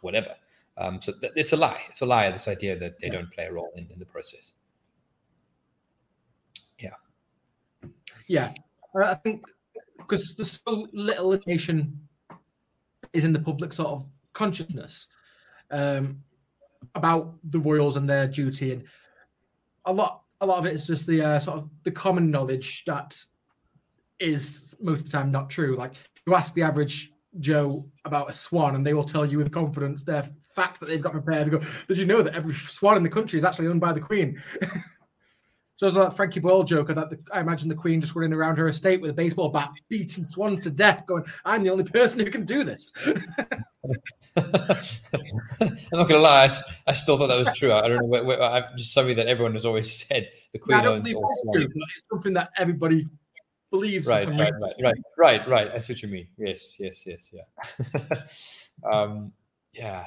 whatever. Um, so th- it's a lie. It's a lie. This idea that they don't play a role in, in the process. Yeah. Yeah, I think because there's so little information is in the public sort of consciousness um, about the royals and their duty, and a lot, a lot of it is just the uh, sort of the common knowledge that is most of the time not true. Like you ask the average Joe about a swan, and they will tell you with confidence their fact that they've got prepared to go. Did you know that every swan in the country is actually owned by the Queen? [LAUGHS] so it's like Frankie Boyle joke that the, I imagine the Queen just running around her estate with a baseball bat, beating swans to death, going, "I'm the only person who can do this." I'm not gonna lie, I, I, still thought that was true. I don't know. I'm just something that everyone has always [LAUGHS] said. The Queen owns all true, it's something that everybody believes. Right, right, right, right, right, right. I see what you mean. Yes, yes, yes, yeah. [LAUGHS] um, yeah,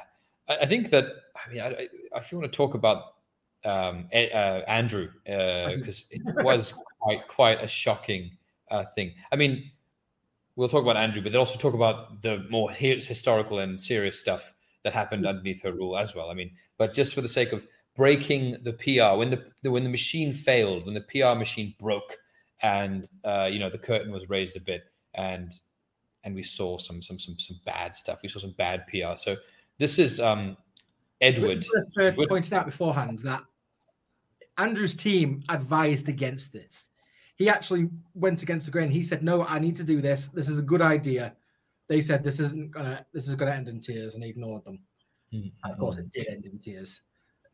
I, I, think that. I mean, I, if you want to talk about um, uh, Andrew, because uh, it was quite quite a shocking uh, thing. I mean, we'll talk about Andrew, but then also talk about the more historical and serious stuff that happened underneath her rule as well. I mean, but just for the sake of breaking the PR, when the when the machine failed, when the PR machine broke and uh, you know the curtain was raised a bit, and and we saw some some some some bad stuff. We saw some bad PR. So this is um, Edward. Edward pointed out beforehand that Andrew's team advised against this. He actually went against the grain. He said, "No, I need to do this. This is a good idea." They said, "This isn't gonna. This is gonna end in tears," and he ignored them. Mm-hmm. Of course, it did end in tears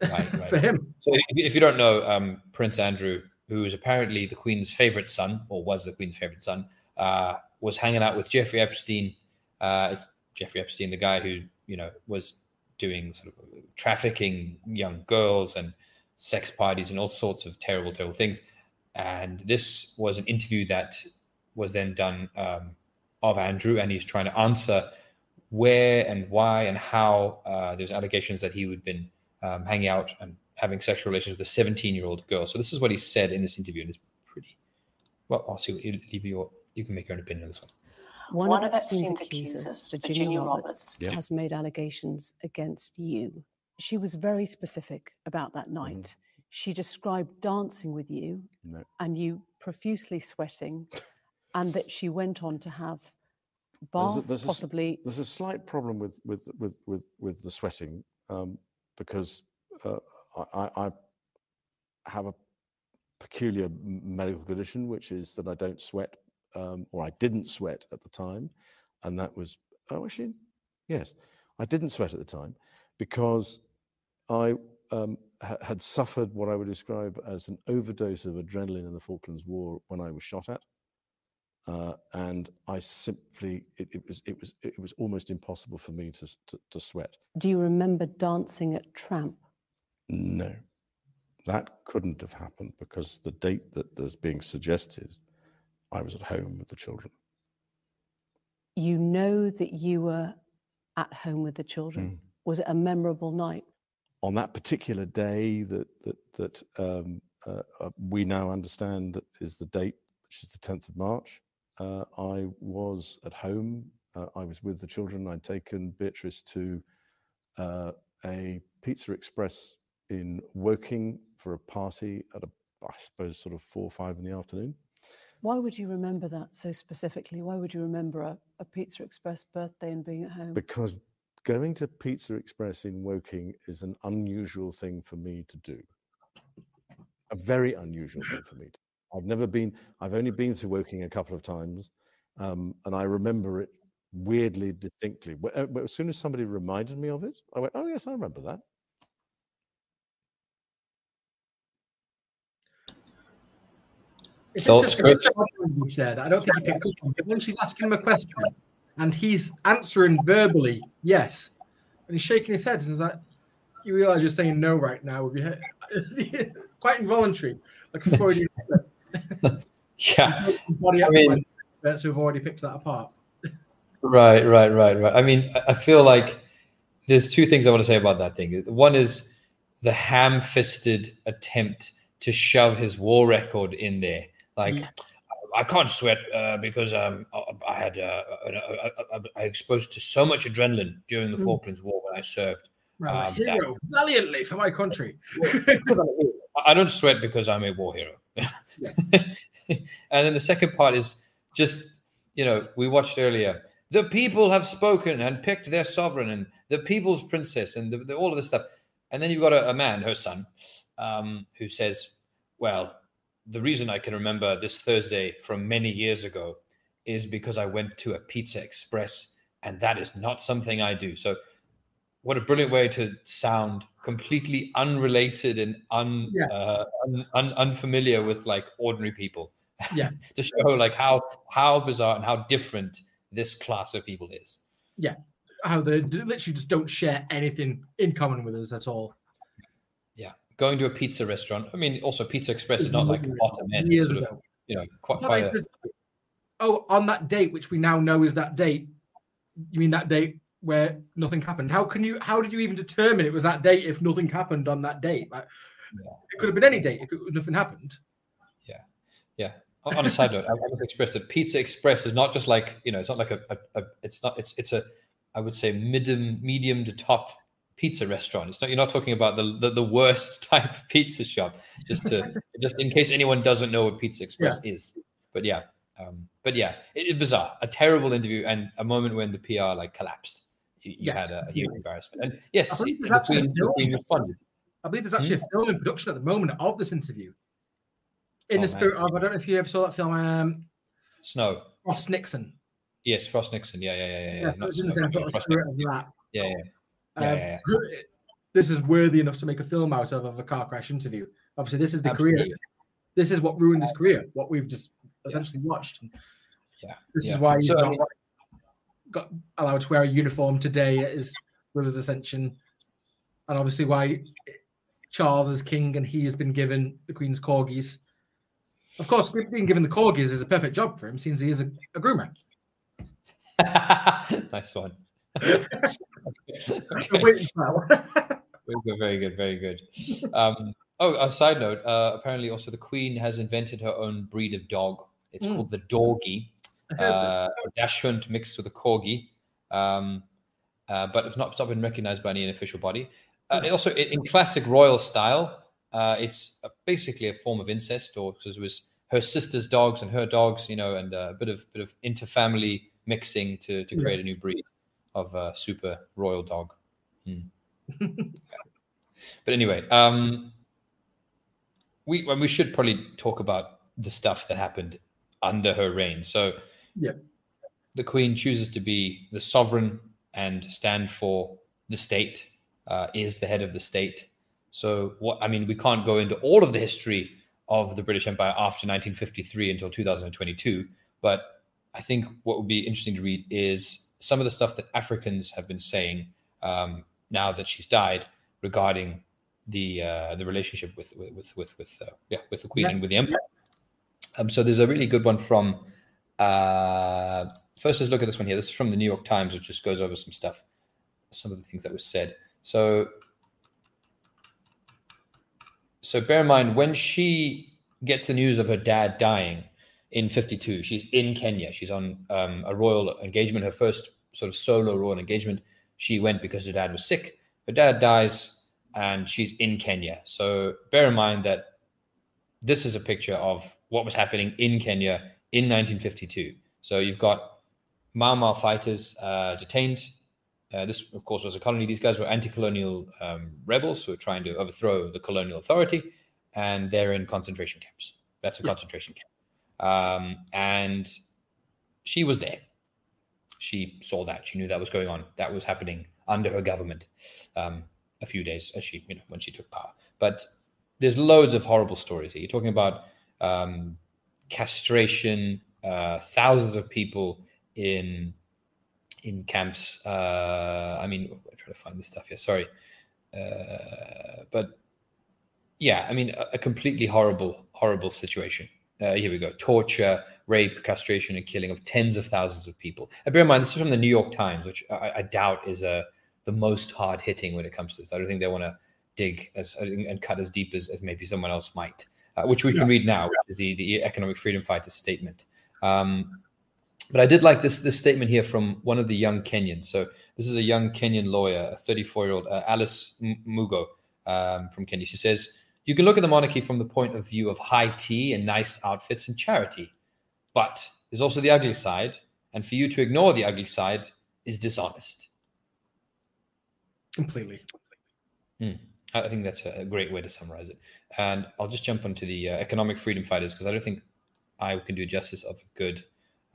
right, [LAUGHS] right. for him. So, if, if you don't know, um, Prince Andrew who is apparently the Queen's favorite son, or was the Queen's favorite son, uh, was hanging out with Jeffrey Epstein. Uh, Jeffrey Epstein, the guy who you know was doing sort of trafficking young girls and sex parties and all sorts of terrible, terrible things. And this was an interview that was then done um, of Andrew, and he's trying to answer where and why and how uh, there's allegations that he would been um, hanging out and having sexual relations with a 17 year old girl. So this is what he said in this interview, and it's pretty well. I'll see what you leave your you can make your own opinion on this one. One, One of Epstein's accusers, Virginia, Virginia Roberts, Roberts has made allegations against you. She was very specific about that night. Mm. She described dancing with you no. and you profusely sweating, and that she went on to have bath, there's a, there's possibly. A, there's a slight problem with with with with, with the sweating um, because uh, I, I have a peculiar medical condition, which is that I don't sweat, um, or I didn't sweat at the time, and that was oh actually, yes, I didn't sweat at the time because I um, ha- had suffered what I would describe as an overdose of adrenaline in the Falklands War when I was shot at, uh, and I simply it, it, was it was it was almost impossible for me to, to, to sweat. Do you remember dancing at Tramp? No, that couldn't have happened because the date that is being suggested, I was at home with the children. You know that you were at home with the children. Mm. Was it a memorable night? On that particular day that that that um, uh, uh, we now understand is the date, which is the 10th of March, uh, I was at home. Uh, I was with the children. I'd taken Beatrice to uh, a Pizza Express in Woking for a party at a, I suppose, sort of four or five in the afternoon. Why would you remember that so specifically? Why would you remember a, a Pizza Express birthday and being at home? Because going to Pizza Express in Woking is an unusual thing for me to do. A very unusual thing for me. To, I've never been. I've only been to Woking a couple of times, um, and I remember it weirdly distinctly. Uh, as soon as somebody reminded me of it, I went, "Oh yes, I remember that." It's so just language there that I don't think he picked up on. But when she's asking him a question and he's answering verbally, yes, and he's shaking his head and he's like, you realize you're saying no right now with your head. [LAUGHS] Quite involuntary, like a Freudian. [LAUGHS] yeah. Body I mean, experts who've already picked that apart. right, right, right, right. I mean, I feel like there's two things I want to say about that thing. One is the ham fisted attempt to shove his war record in there. Like, Yeah. I can't sweat uh, because um, had uh, I, I, I exposed to so much adrenaline during the Mm. Falklands War when I served. Right, Um, that- hero valiantly for my country. [LAUGHS] I don't sweat because I'm a war hero. [LAUGHS] and then the second part is just, you know, we watched earlier. The people have spoken and picked their sovereign and the people's princess and the, the, all of this stuff. And then you've got a, a man, her son, um, who says, Well, the reason I can remember this Thursday from many years ago is because I went to a Pizza Express and that is not something I do. So, what a brilliant way to sound completely unrelated and un, Yeah. uh, un, un, unfamiliar with like ordinary people. [LAUGHS] Yeah. to show like how how bizarre and how different this class of people is. Yeah, how they literally just don't share anything in common with us at all. Yeah, going to a pizza restaurant. I mean, also Pizza Express is not like bottom end. Sort of, you know, quite, quite a, oh, on that date, which we now know is that date. You mean that date where nothing happened? How can you? How did you even determine it was that date if nothing happened on that date? Like, Yeah. It could have been any date if it, nothing happened. yeah. yeah. on a side note, I want to express that Pizza Express is not just like you know, it's not like a, a, a it's not it's it's a I would say medium medium to top pizza restaurant. It's not you're not talking about the the, the worst [LAUGHS] type of pizza shop. Just to just in case anyone doesn't know what Pizza Express is. But yeah, um, but yeah, it, it's bizarre. A terrible interview and a moment when the PR like collapsed. You, you Yes, had a, a huge embarrassment. And yes, I believe the there's actually a Queen, the film. Queen responded. I believe there's actually a film in production at the moment of this interview. In Oh, the man. spirit of, I don't know if you ever saw that film, um, Snow. Ross Nixon. Yes, Frost Nixon. Yeah, yeah, yeah, yeah. Yeah, so Not it's in the Snow, same but sort of Frost spirit Nixon. of that. Yeah, yeah. Um, Yeah, yeah, so This is worthy enough to make a film out of of a car crash interview. Obviously, this is the career. This is what ruined his career. What we've just essentially watched. Yeah, This is why he's So, I mean- got allowed to wear a uniform today at his brother's ascension, and obviously why Charles is king and he has been given the Queen's corgis. Of course, being given the corgis is a perfect job for him, since he is a, a groomer. [LAUGHS] nice one. [LAUGHS] Okay. [LAUGHS] Very good, very good, very good. Um, oh, a side note. Uh, apparently, also the Queen has invented her own breed of dog. It's Mm. called the Dorgie, heard uh, a Dachshund mixed with a Corgi, um, uh, but it's not, it's not been recognized by any official body. Uh, it also, in in classic royal style, uh, it's uh, basically a form of incest, or because it was her sister's dogs and her dogs, you know, and uh, a bit of bit of interfamily mixing to to Yeah. create a new breed of uh, super royal dog. Hmm. But anyway, um, we well, we should probably talk about the stuff that happened under her reign. So, Yeah. the Queen chooses to be the sovereign and stand for the state. Uh, is the head of the state. So, what I mean, we can't go into all of the history of the British Empire after 1953 until 2022. But I think what would be interesting to read is some of the stuff that Africans have been saying um, now that she's died regarding the uh, the relationship with with with with, uh, yeah with the queen Yeah. and with the empire. Um, so there's a really good one from. Uh, first, let's look at this one here. This is from the New York Times, which just goes over some stuff, some of the things that was said. So, so bear in mind when she gets the news of her dad dying in 52 she's in kenya she's on um, a royal engagement her first sort of solo royal engagement she went because her dad was sick her dad dies and she's in kenya so bear in mind that this is a picture of what was happening in kenya in 1952 so you've got Mau Mau fighters uh, detained uh, this, of course, was a colony. These guys were anti-colonial um, rebels who were trying to overthrow the colonial authority, and they're in concentration camps. That's a Yes. concentration camp. Um, and she was there. She saw that. She knew that was going on. That was happening under her government. Um, a few days as she, you know, when she took power. But there's loads of horrible stories here. You're talking about um, castration, uh, thousands of people in in camps. Uh, I mean, I try to find this stuff here. Sorry, uh, but yeah, I mean, a, a completely horrible, horrible situation. Uh, here we go: torture, rape, castration, and killing of tens of thousands of people. And bear in mind, this is from the New York Times, which I, I doubt is uh, the most hard hitting when it comes to this. I don't think they want to dig as and cut as deep as, as maybe someone else might, uh, which we yeah. can read now, which is the, the economic freedom fighters statement. Um, but I did like this this statement here from one of the young Kenyans. So this is a young Kenyan lawyer, a 34 year old uh, Alice Mugo um, from Kenya. She says, "You can look at the monarchy from the point of view of high tea and nice outfits and charity, but there's also the ugly side, and for you to ignore the ugly side is dishonest." Completely. Hmm. I think that's a great way to summarize it. And I'll just jump onto the uh, economic freedom fighters because I don't think I can do justice of a good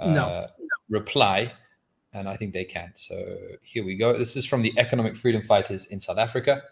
uh, no. reply, and I think they can. So here we go. This is from the economic freedom fighters in South Africa.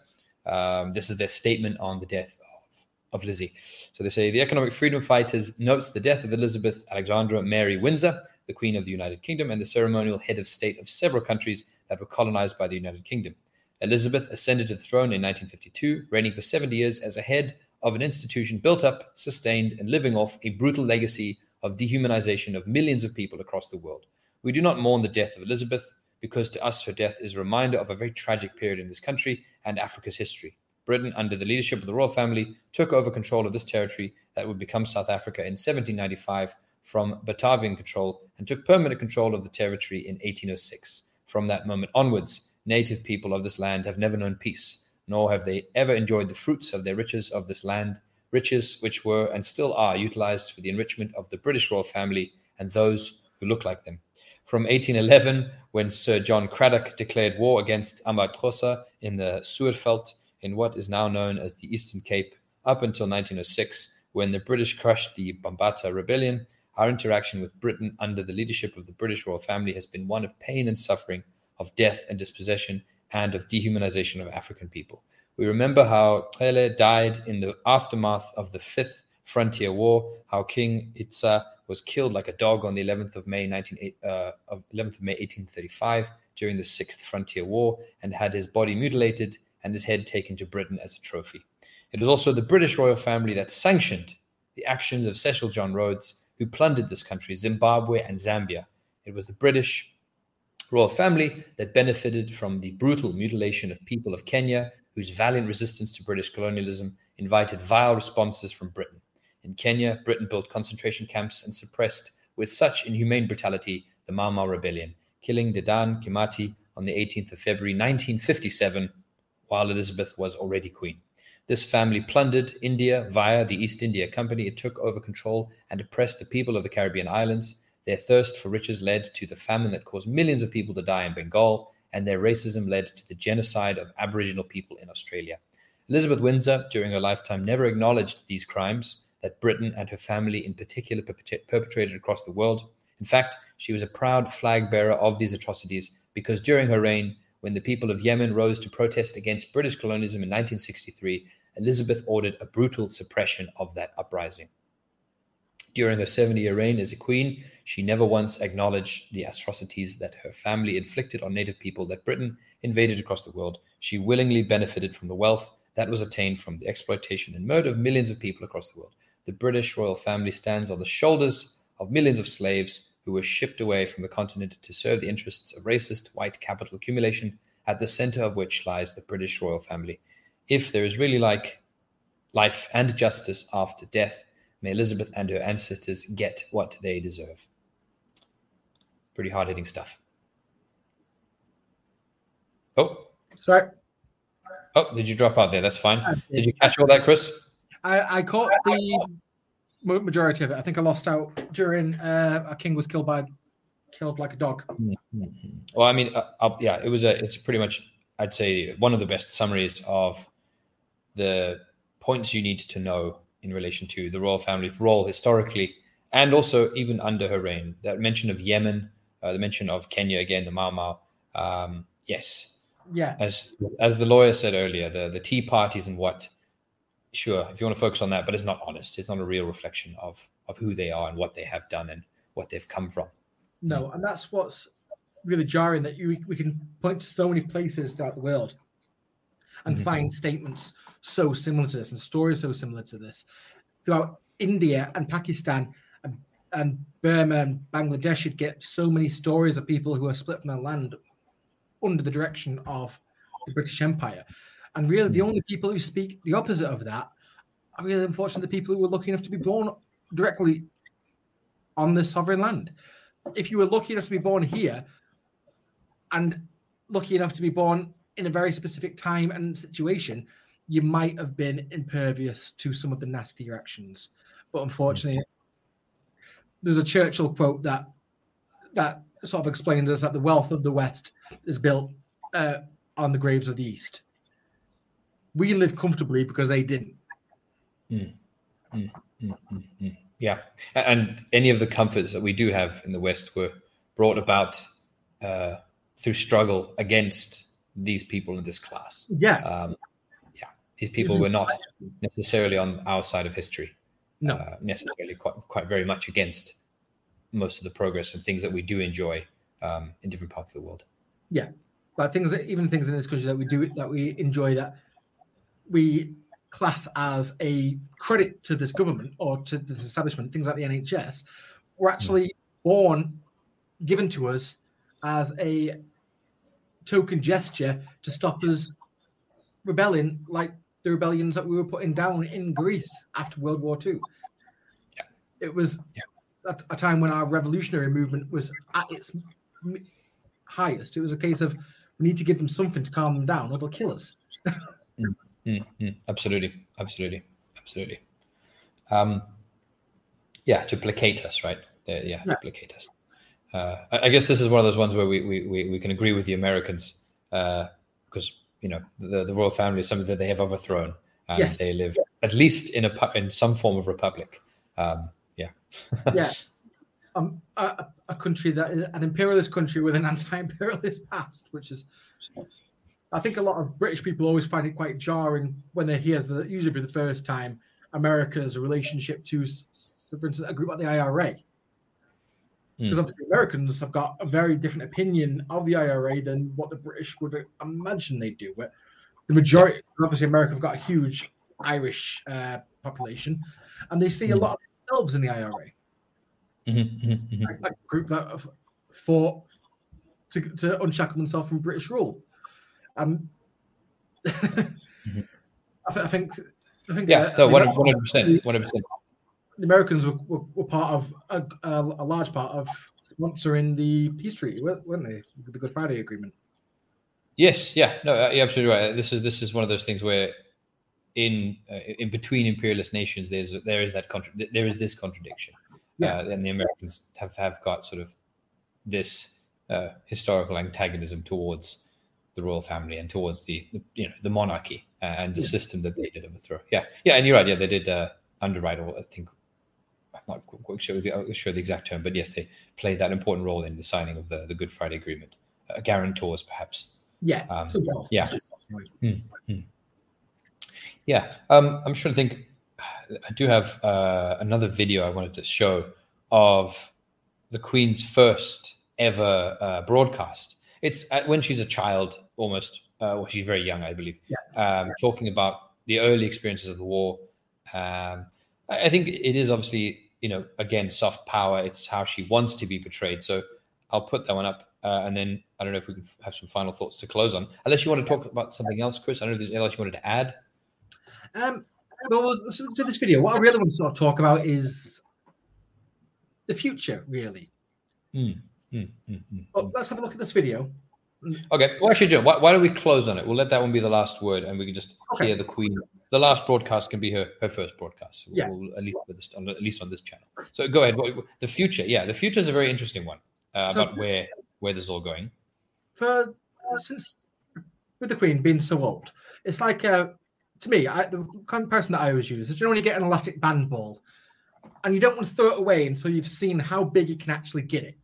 Um, this is their statement on the death of, of Lizzie. So they say the economic freedom fighters notes the death of Elizabeth Alexandra Mary Windsor, the Queen of the United Kingdom, and the ceremonial head of state of several countries that were colonized by the United Kingdom. Elizabeth ascended to the throne in 1952, reigning for 70 years as a head of an institution built up, sustained, and living off a brutal legacy of dehumanization of millions of people across the world. We do not mourn the death of Elizabeth because to us her death is a reminder of a very tragic period in this country and Africa's history. Britain, under the leadership of the royal family, took over control of this territory that would become South Africa in 1795 from Batavian control and took permanent control of the territory in 1806. From that moment onwards, native people of this land have never known peace, nor have they ever enjoyed the fruits of their riches of this land, riches which were and still are utilized for the enrichment of the British royal family and those who look like them. From 1811, when Sir John Cradock declared war against Amaxhosa in the Zuurveld in what is now known as the Eastern Cape, up until 1906, when the British crushed the Bambata Rebellion, our interaction with Britain under the leadership of the British royal family has been one of pain and suffering of death and dispossession and of dehumanization of African people. We remember how Nxele died in the aftermath of the Fifth Frontier War, how King Hintsa was killed like a dog on the 11th of May, 19, uh, of 11th of May 1835 during the Sixth Frontier War and had his body mutilated and his head taken to Britain as a trophy. It was also the British royal family that sanctioned the actions of Cecil John Rhodes, who plundered this country, Zimbabwe, and Zambia. It was the British royal family that benefited from the brutal mutilation of people of Kenya, whose valiant resistance to British colonialism invited vile responses from Britain. In Kenya, Britain built concentration camps and suppressed with such inhumane brutality the Mau Mau Rebellion, killing Dedan Kimathi on the 18th of February 1957, while Elizabeth was already queen. This family plundered India via the East India Company. It took over control and oppressed the people of the Caribbean islands. Their thirst for riches led to the famine that caused millions of people to die in Bengal, and their racism led to the genocide of Aboriginal people in Australia. Elizabeth Windsor, during her lifetime, never acknowledged these crimes that Britain and her family in particular perpetrated across the world. In fact, she was a proud flag bearer of these atrocities because during her reign, when the people of Yemen rose to protest against British colonialism in 1963, Elizabeth ordered a brutal suppression of that uprising. During her 70 year reign as a queen, she never once acknowledged the atrocities that her family inflicted on native people that Britain invaded across the world. She willingly benefited from the wealth that was attained from the exploitation and murder of millions of people across the world. The British royal family stands on the shoulders of millions of slaves who were shipped away from the continent to serve the interests of racist white capital accumulation, at the center of which lies the British royal family. If there is really like life and justice after death, may Elizabeth and her ancestors get what they deserve pretty hard hitting stuff. Oh, sorry. Oh, did you drop out there? That's fine. Did you catch all that, Chris? I, I caught the majority of it. I think I lost out during uh, a king was killed by killed like a dog. Mm-hmm. Well, I mean, uh, yeah, it was a. It's pretty much, I'd say, one of the best summaries of the points you need to know in relation to the royal family's role historically, and also even under her reign. That mention of Yemen, uh, the mention of Kenya again, the Mau Mau. Um, yes. Yeah. As as the lawyer said earlier, the the tea parties and what. Sure, if you want to focus on that, but it's not honest. It's not a real reflection of of who they are and what they have done and what they've come from. No, and that's what's really jarring that you we can point to so many places throughout the world and mm-hmm. find statements so similar to this and stories so similar to this throughout India and Pakistan and Burma and Bangladesh should get so many stories of people who are split from their land under the direction of the British Empire. And really, the only people who speak the opposite of that are really, unfortunately, the people who were lucky enough to be born directly on the sovereign land. If you were lucky enough to be born here and lucky enough to be born in a very specific time and situation, you might have been impervious to some of the nastier actions. But unfortunately, there's a Churchill quote that that sort of explains us that the wealth of the West is built uh, on the graves of the East. We live comfortably because they didn't. Mm. Mm, mm, yeah, and any of the comforts that we do have in the West were brought about uh, through struggle against these people in this class. Yeah, um, yeah, these people were not necessarily on our side of history. No, uh, necessarily quite quite very much against most of the progress and things that we do enjoy um, in different parts of the world. Yeah, but things that even things in this country that we do that we enjoy that we class as a credit to this government or to this establishment, things like the NHS, were actually mm. born, given to us as a token gesture to stop us rebelling like the rebellions that we were putting down in Greece after World War II. Yeah. It was yeah. at a time when our revolutionary movement was at its highest. It was a case of we need to give them something to calm them down, or they'll kill us. mm. Mm-hmm. Absolutely, absolutely, absolutely. Um, yeah, to placate us, right? Uh, yeah, yeah, placate us. Uh, I, I, guess this is one of those ones where we we, we, we can agree with the Americans because uh, you know the, the royal family is something that they have overthrown and yes. they live at least in a in some form of republic. Um, yeah, [LAUGHS] yeah. Um, a, a country that is an imperialist country with an anti-imperialist [LAUGHS] past, which is I think a lot of British people always find it quite jarring when they hear that usually for the first time America's relationship to, for instance, a group like the IRA. Because mm. obviously Americans have got a very different opinion of the IRA than what the British would imagine they do. But the majority, obviously, America have got a huge Irish uh, population, and they see a hmm. lot of themselves in the IRA. Mm-hmm, mm-hmm, mm-hmm. Like, group that fought to, to unshackle themselves from British rule. Um, [LAUGHS] mm-hmm. I, th- I, think, I think, yeah, so one hundred percent, one hundred percent. The Americans were, were, were part of a, a, a, large part of sponsoring the peace treaty, weren't they? The Good Friday Agreement. Yes, yeah, no, uh, you're absolutely right. This is this is one of those things where, in uh, in between imperialist nations, there's there is that contra- there is this contradiction, yeah. Uh, and the Americans have have got sort of this uh, historical antagonism towards the royal family and towards the, the you know the monarchy uh, and the yeah. system that they did overthrow. Yeah, yeah, and you're right. Yeah, they did uh, underwrite, or I think I'm not quite sure the, uh, sure the exact term, but yes, they played that important role in the signing of the, the Good Friday Agreement. Uh, guarantors, perhaps. Yeah. Um, yeah. Mm-hmm. Yeah. Um, I'm trying to think. I do have uh, another video I wanted to show of the Queen's first ever uh, broadcast it's uh, when she's a child, almost. Uh, well, she's very young, I believe. Yeah. Um, talking about the early experiences of the war. Um, I think it is obviously, you know, again, soft power. It's how she wants to be portrayed. So I'll put that one up, uh, and then I don't know if we can have some final thoughts to close on. Unless you want to talk about something else, Chris. I don't know if there's anything else you wanted to add. Um, well, so to this video, what I really want to sort of talk about is the future, really. Mm. Mm, mm, well, let's have a look at this video. Okay. Well, actually, Joe, why, why, don't we close on it? We'll let that one be the last word, and we can just okay. hear the Queen. The last broadcast can be her her first broadcast. So yeah. We'll, at least this, on, at least on this channel. So go ahead. The future, yeah, the future is a very interesting one uh, so, about where where this is all going. For since with the Queen being so old, it's like uh, to me, I, the comparison that I always use is you know when you get an elastic band ball, and you don't want to throw it away until you've seen how big you can actually get it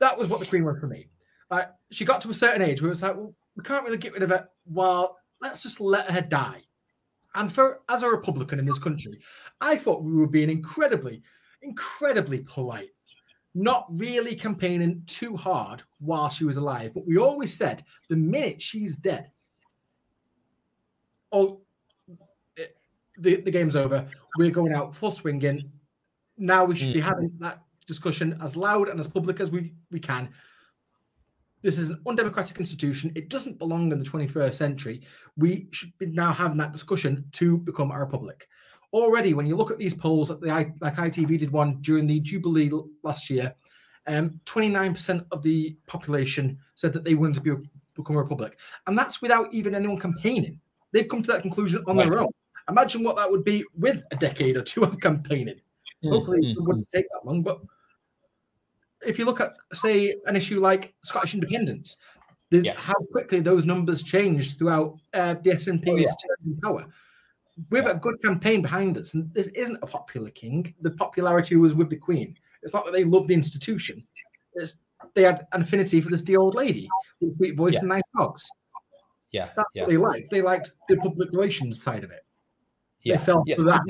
that was what the Queen was for me. Like she got to a certain age where it was like, well, we can't really get rid of it. Well, let's just let her die. And for as a Republican in this country, I thought we were being incredibly, incredibly polite, not really campaigning too hard while she was alive. But we always said the minute she's dead, oh, the, the game's over. We're going out full swinging. Now we should mm. be having that discussion as loud and as public as we, we can. This is an undemocratic institution. It doesn't belong in the 21st century. We should be now having that discussion to become a republic. Already, when you look at these polls, the, like ITV did one during the Jubilee last year, um, 29% of the population said that they wanted to be, become a republic. And that's without even anyone campaigning. They've come to that conclusion on right. their own. Imagine what that would be with a decade or two of campaigning. Mm, Hopefully, mm, it wouldn't mm. take that long. But if you look at, say, an issue like Scottish independence, the, yeah. how quickly those numbers changed throughout uh, the SNP's oh, yeah. power. With yeah. a good campaign behind us, and this isn't a popular king. The popularity was with the Queen. It's not that they love the institution. It's they had an affinity for this dear old lady with sweet voice and nice dogs. Yeah, that's what they liked. They liked the public relations side of it. Yeah, they yeah. for that.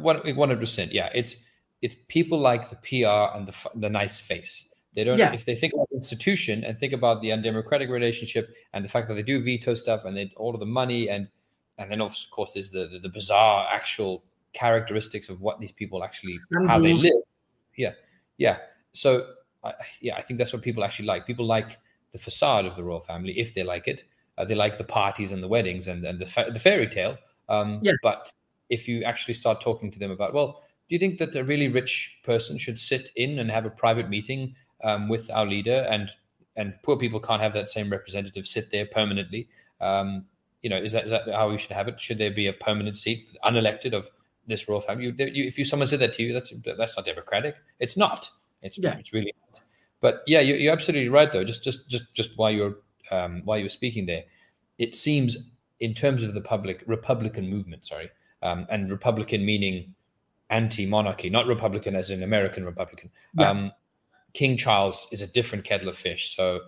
One hundred percent. Yeah, it's it's people like the PR and the the nice face. They don't. Yeah. If they think about the institution and think about the undemocratic relationship and the fact that they do veto stuff and they all of the money and and then of course there's the the, the bizarre actual characteristics of what these people actually Scandals. how they live. Yeah, yeah. So uh, yeah, I think that's what people actually like. People like the facade of the royal family if they like it. Uh, they like the parties and the weddings and, and the fa- the fairy tale. Um, yeah. But if you actually start talking to them about, well, do you think that a really rich person should sit in and have a private meeting um, with our leader and and poor people can't have that same representative sit there permanently? Um, you know is that, is that how we should have it? Should there be a permanent seat unelected of this royal family? You, you, if you someone said that to you that's that's not democratic. It's not. It's, yeah. it's really not. But yeah you, you're absolutely right though. Just just just just while you're um, while you were speaking there it seems in terms of the public republican movement sorry um, and republican meaning anti-monarchy, not Republican as an American Republican. Yeah. Um, King Charles is a different kettle of fish. So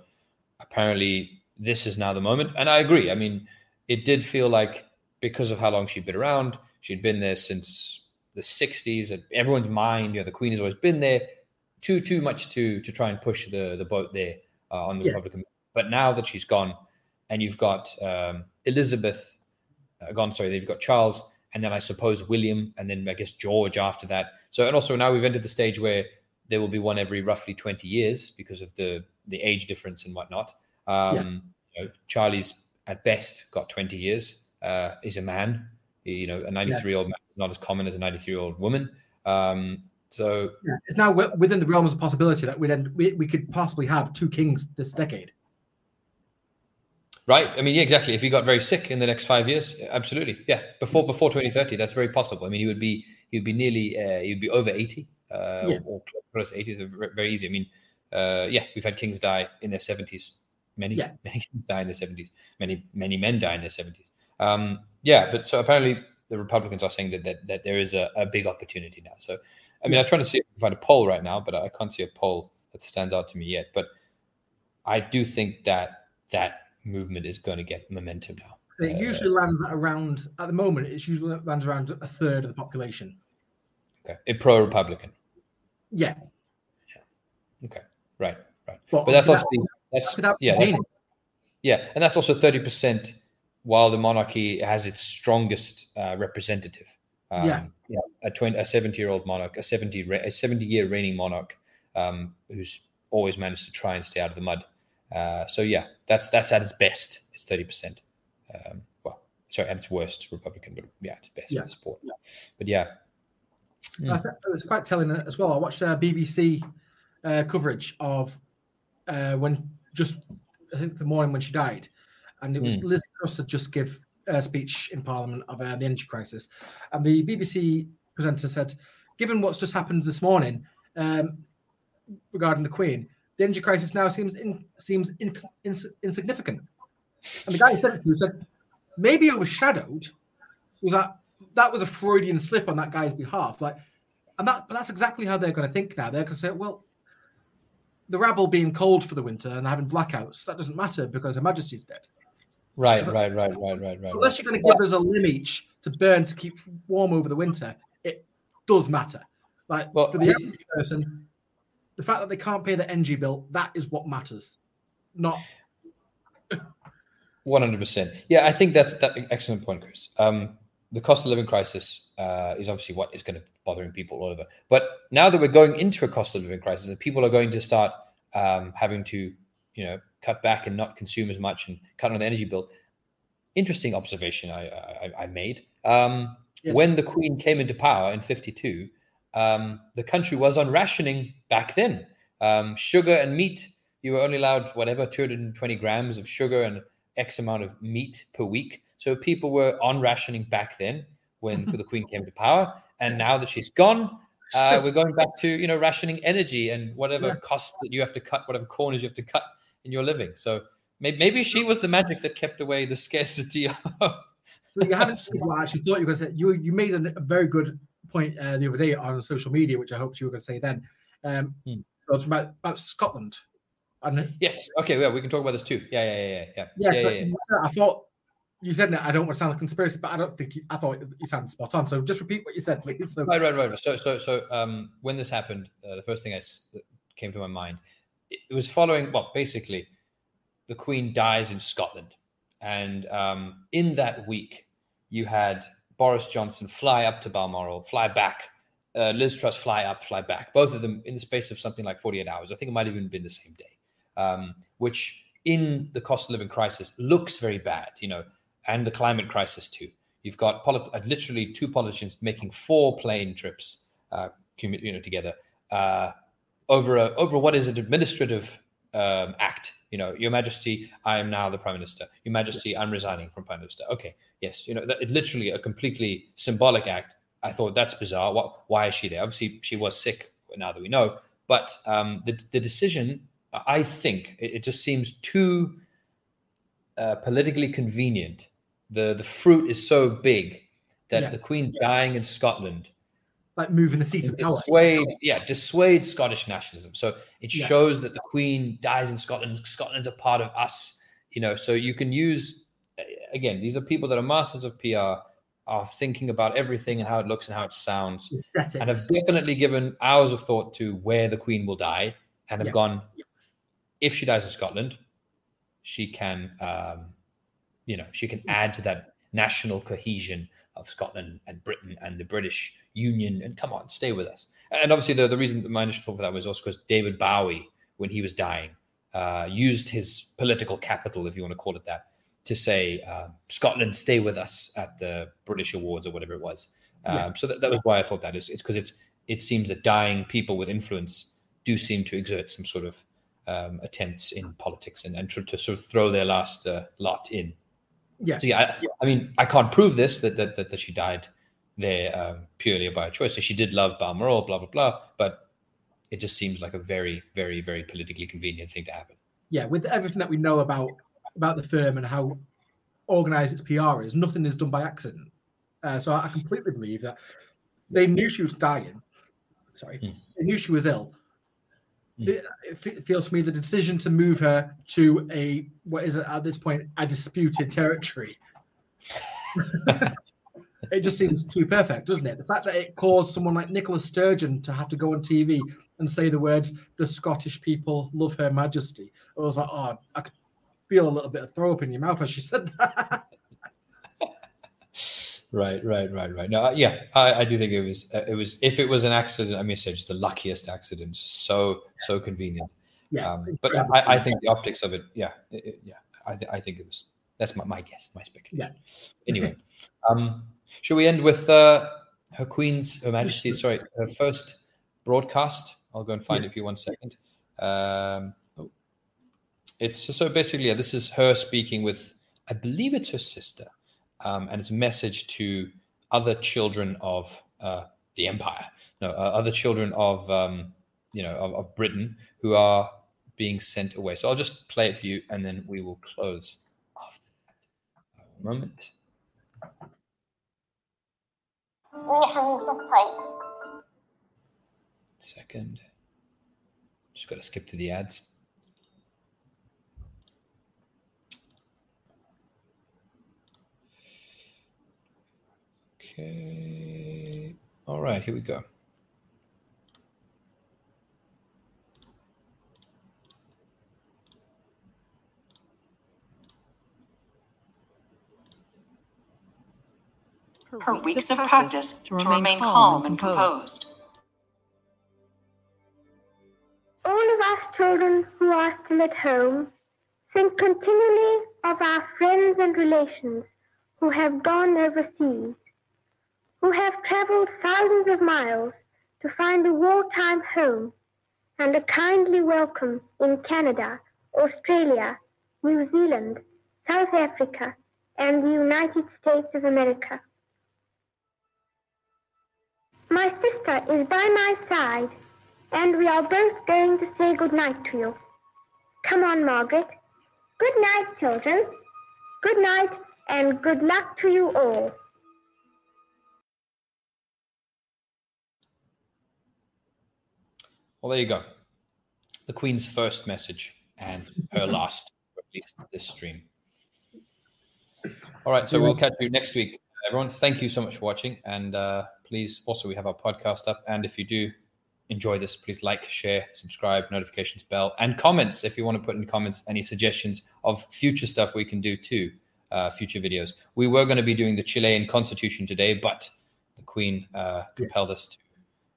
apparently, this is now the moment. And I agree. I mean, it did feel like because of how long she'd been around, she'd been there since the 60s. Everyone's mind, you know, the Queen has always been there. Too too much to to try and push the the boat there uh, on the yeah. Republican. But now that she's gone, and you've got um, Elizabeth uh, gone, sorry, they've got Charles and then I suppose William, and then I guess George after that. So, and also now we've entered the stage where there will be one every roughly 20 years because of the the age difference and whatnot. Um, yeah. you know, Charlie's at best got 20 years. Uh, he's a man. You know, a 93 year old man is not as common as a 93 year old woman. Um, so yeah, it's now within the realms of possibility that we'd end, we, we could possibly have two kings this decade. Right. I mean, yeah, exactly. If he got very sick in the next five years, absolutely. Yeah. Before before 2030, that's very possible. I mean, he would be he would be nearly uh, he would be over 80 uh, yeah. or close to 80. So very easy. I mean, uh, yeah, we've had kings die in their 70s. Many yeah. [LAUGHS] many kings die in their 70s. Many many men die in their 70s. Um, yeah, but so apparently the Republicans are saying that that, that there is a, a big opportunity now. So I mean, I'm trying to see if I can find a poll right now, but I can't see a poll that stands out to me yet. But I do think that that movement is going to get momentum now. It uh, usually lands around at the moment. It usually lands around a third of the population. Okay, a pro-Republican. Yeah. Yeah. Okay. Right. Right. Well, but that's also that's, that's yeah that's, yeah, and that's also thirty percent. While the monarchy has its strongest uh, representative. Um, yeah. yeah. A 20, a 70 year old monarch, a 70, a 70 year reigning monarch um, who's always managed to try and stay out of the mud. Uh, so yeah, that's that's at its best. It's thirty percent. Um, well, sorry, at its worst, Republican, but yeah, its best yeah. support. Yeah. But yeah, mm. it was quite telling as well. I watched uh, BBC uh, coverage of uh, when just I think the morning when she died, and it was mm. Liz Truss had just give a speech in Parliament of uh, the energy crisis, and the BBC presenter said, "Given what's just happened this morning um, regarding the Queen." The energy crisis now seems in, seems in, in, insignificant. And the guy who said it to said, maybe overshadowed was that that was a Freudian slip on that guy's behalf. Like, and that but that's exactly how they're going to think now. They're going to say, well, the rabble being cold for the winter and having blackouts, that doesn't matter because Her Majesty's dead. Right, right, right, right, right, right. Unless you're going to give us a limb each to burn to keep warm over the winter, it does matter. Like well, for the average person, the fact that they can't pay the NG bill, that is what matters. Not 100%. Yeah, I think that's that excellent point, Chris. Um, the cost of living crisis uh, is obviously what is going to be bothering people all over. But now that we're going into a cost of living crisis and people are going to start um, having to, you know, cut back and not consume as much and cut on the energy bill. Interesting observation I, I, I made. Um, yes. When the Queen came into power in 52, um, the country was on rationing back then. Um, sugar and meat, you were only allowed whatever 220 grams of sugar and X amount of meat per week. So people were on rationing back then when [LAUGHS] the Queen came to power. And now that she's gone, [LAUGHS] uh, we're going back to you know rationing energy and whatever yeah. costs that you have to cut, whatever corners you have to cut in your living. So maybe, maybe she was the magic that kept away the [LAUGHS] scarcity. Of... so you haven't. Actually thought you were going to say you. You made a, a very good point uh, the other day on social media, which I hoped you were going to say then. Um, hmm. about, about Scotland. And, yes. Okay. Yeah, we can talk about this too. Yeah. Yeah. Yeah. Yeah. Yeah. yeah, yeah, yeah. I thought you said that I don't want to sound like a conspiracy, but I don't think you, I thought you sounded spot on. So just repeat what you said, please. So. Right, right, right. So, so, so um, when this happened, uh, the first thing I came to my mind, it, it, was following. Well, basically, the Queen dies in Scotland, and um, in that week, you had Boris Johnson fly up to Balmoral, fly back. Uh, Liz Truss fly up, fly back. Both of them in the space of something like 48 hours. I think it might have even been the same day, um, which in the cost of living crisis looks very bad. You know, and the climate crisis too. You've got polit- uh, literally two politicians making four plane trips, uh, you know, together uh, over a over what is an administrative um, act. You know, Your Majesty, I am now the Prime Minister. Your Majesty, I'm resigning from Prime Minister. Okay, yes, you know, that, it literally a completely symbolic act. I thought that's bizarre. What? Why is she there? Obviously, she was sick. Now that we know, but um, the the decision, I think, it, it just seems too uh, politically convenient the the fruit is so big that yeah. the Queen dying in Scotland, like moving the seat of power, dissuade, yeah, dissuade Scottish nationalism. So it yeah. shows that the Queen dies in Scotland. Scotland's a part of us, you know. So you can use again. These are people that are masters of PR, are thinking about everything and how it looks and how it sounds, Aesthetics. and have definitely given hours of thought to where the Queen will die, and have yeah. gone. If she dies in Scotland, she can um, you know, she can hmm. add to that national cohesion of Scotland and Britain and the British Union. And come on, stay with us. And obviously, the, the reason that my initial thought for that was also because David Bowie, when he was dying, uh, used his political capital, if you want to call it that, to say, uh, Scotland, stay with us at the British Awards or whatever it was. Um, yeah. So that, that was why I thought that is. It's because it's it seems that dying people with influence do seem to exert some sort of um, attempts in politics and, and to, to, sort of throw their last uh, lot in. Yeah. So yeah, I, I, mean, I can't prove this that that, that, that she died there um, purely by choice. So she did love Balmoral, blah blah blah, but it just seems like a very, very, very politically convenient thing to happen. Yeah, with everything that we know about about the firm and how organized its PR is, nothing is done by accident. Uh, so I completely believe that they knew she was dying. Sorry, hmm. they knew she was ill. Mm. it feels to me the decision to move her to a what is it at this point a disputed territory. [LAUGHS] it just seems too perfect, doesn't it? The fact that it caused someone like Nicola Sturgeon to have to go on TV and say the words "the Scottish people love Her Majesty," I was like, oh, I could feel a little bit of throw up in your mouth as she said that. Right, right, right, right. No, yeah, I, I do think it was uh, it was if it was an accident, I mean, say just the luckiest accident, so so convenient. Yeah, um, but I, I, think the optics of it, yeah, it, yeah, I, th- I think it was. That's my, my guess, my speculation. Yeah. Anyway, [LAUGHS] um, should we end with uh, her Queen's, Her Majesty, sorry, her first broadcast? I'll go and find yeah. it for you one second. Um, oh. It's so basically, yeah, this is her speaking with, I believe it's her sister um, and it's a message to other children of uh, the empire, no, uh, other children of um, you know of, of, Britain who are being sent away. So I'll just play it for you, and then we will close after that. Moment. Second. Just got to skip to the ads. Okay. All right, here we go. Her weeks of practice to remain calm and composed. All of us children who are still at home think continually of our friends and relations who have gone overseas, who have traveled thousands of miles to find a wartime home and a kindly welcome in Canada, Australia, New Zealand, South Africa, and the United States of America. My sister is by my side, and we are both going to say good night to you. Come on, Margaret. Good night, children. Good night, and good luck to you all. Well, there you go. The Queen's first message and her [LAUGHS] last, at least this stream. All right, so we'll catch you next week, everyone. Thank you so much for watching, and uh, please also we have our podcast up. And if you do enjoy this, please like, share, subscribe, notifications bell, and comments if you want to put in comments any suggestions of future stuff we can do too, uh, future videos. We were going to be doing the Chilean Constitution today, but the Queen uh, compelled us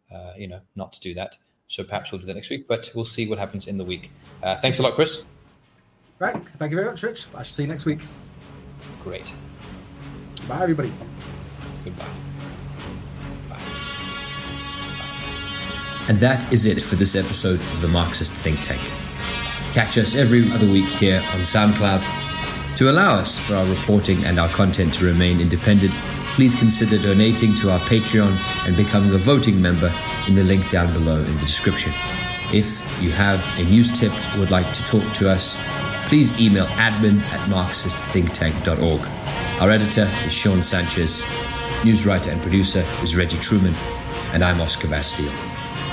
to, uh, you know, not to do that. So perhaps we'll do that next week, but we'll see what happens in the week. Uh, thanks a lot, Chris. Right. Thank you very much, Rich. I shall see you next week. Great. Bye, everybody. Goodbye. And that is it for this episode of the Marxist Think Tank. Catch us every other week here on SoundCloud. To allow us for our reporting and our content to remain independent, please consider donating to our Patreon and becoming a voting member in the link down below in the description. If you have a news tip or would like to talk to us, please email admin at marxistthinktank.org. Our editor is Sean Sanchez, news writer and producer is Reggie Truman, and I'm Oscar Bastille.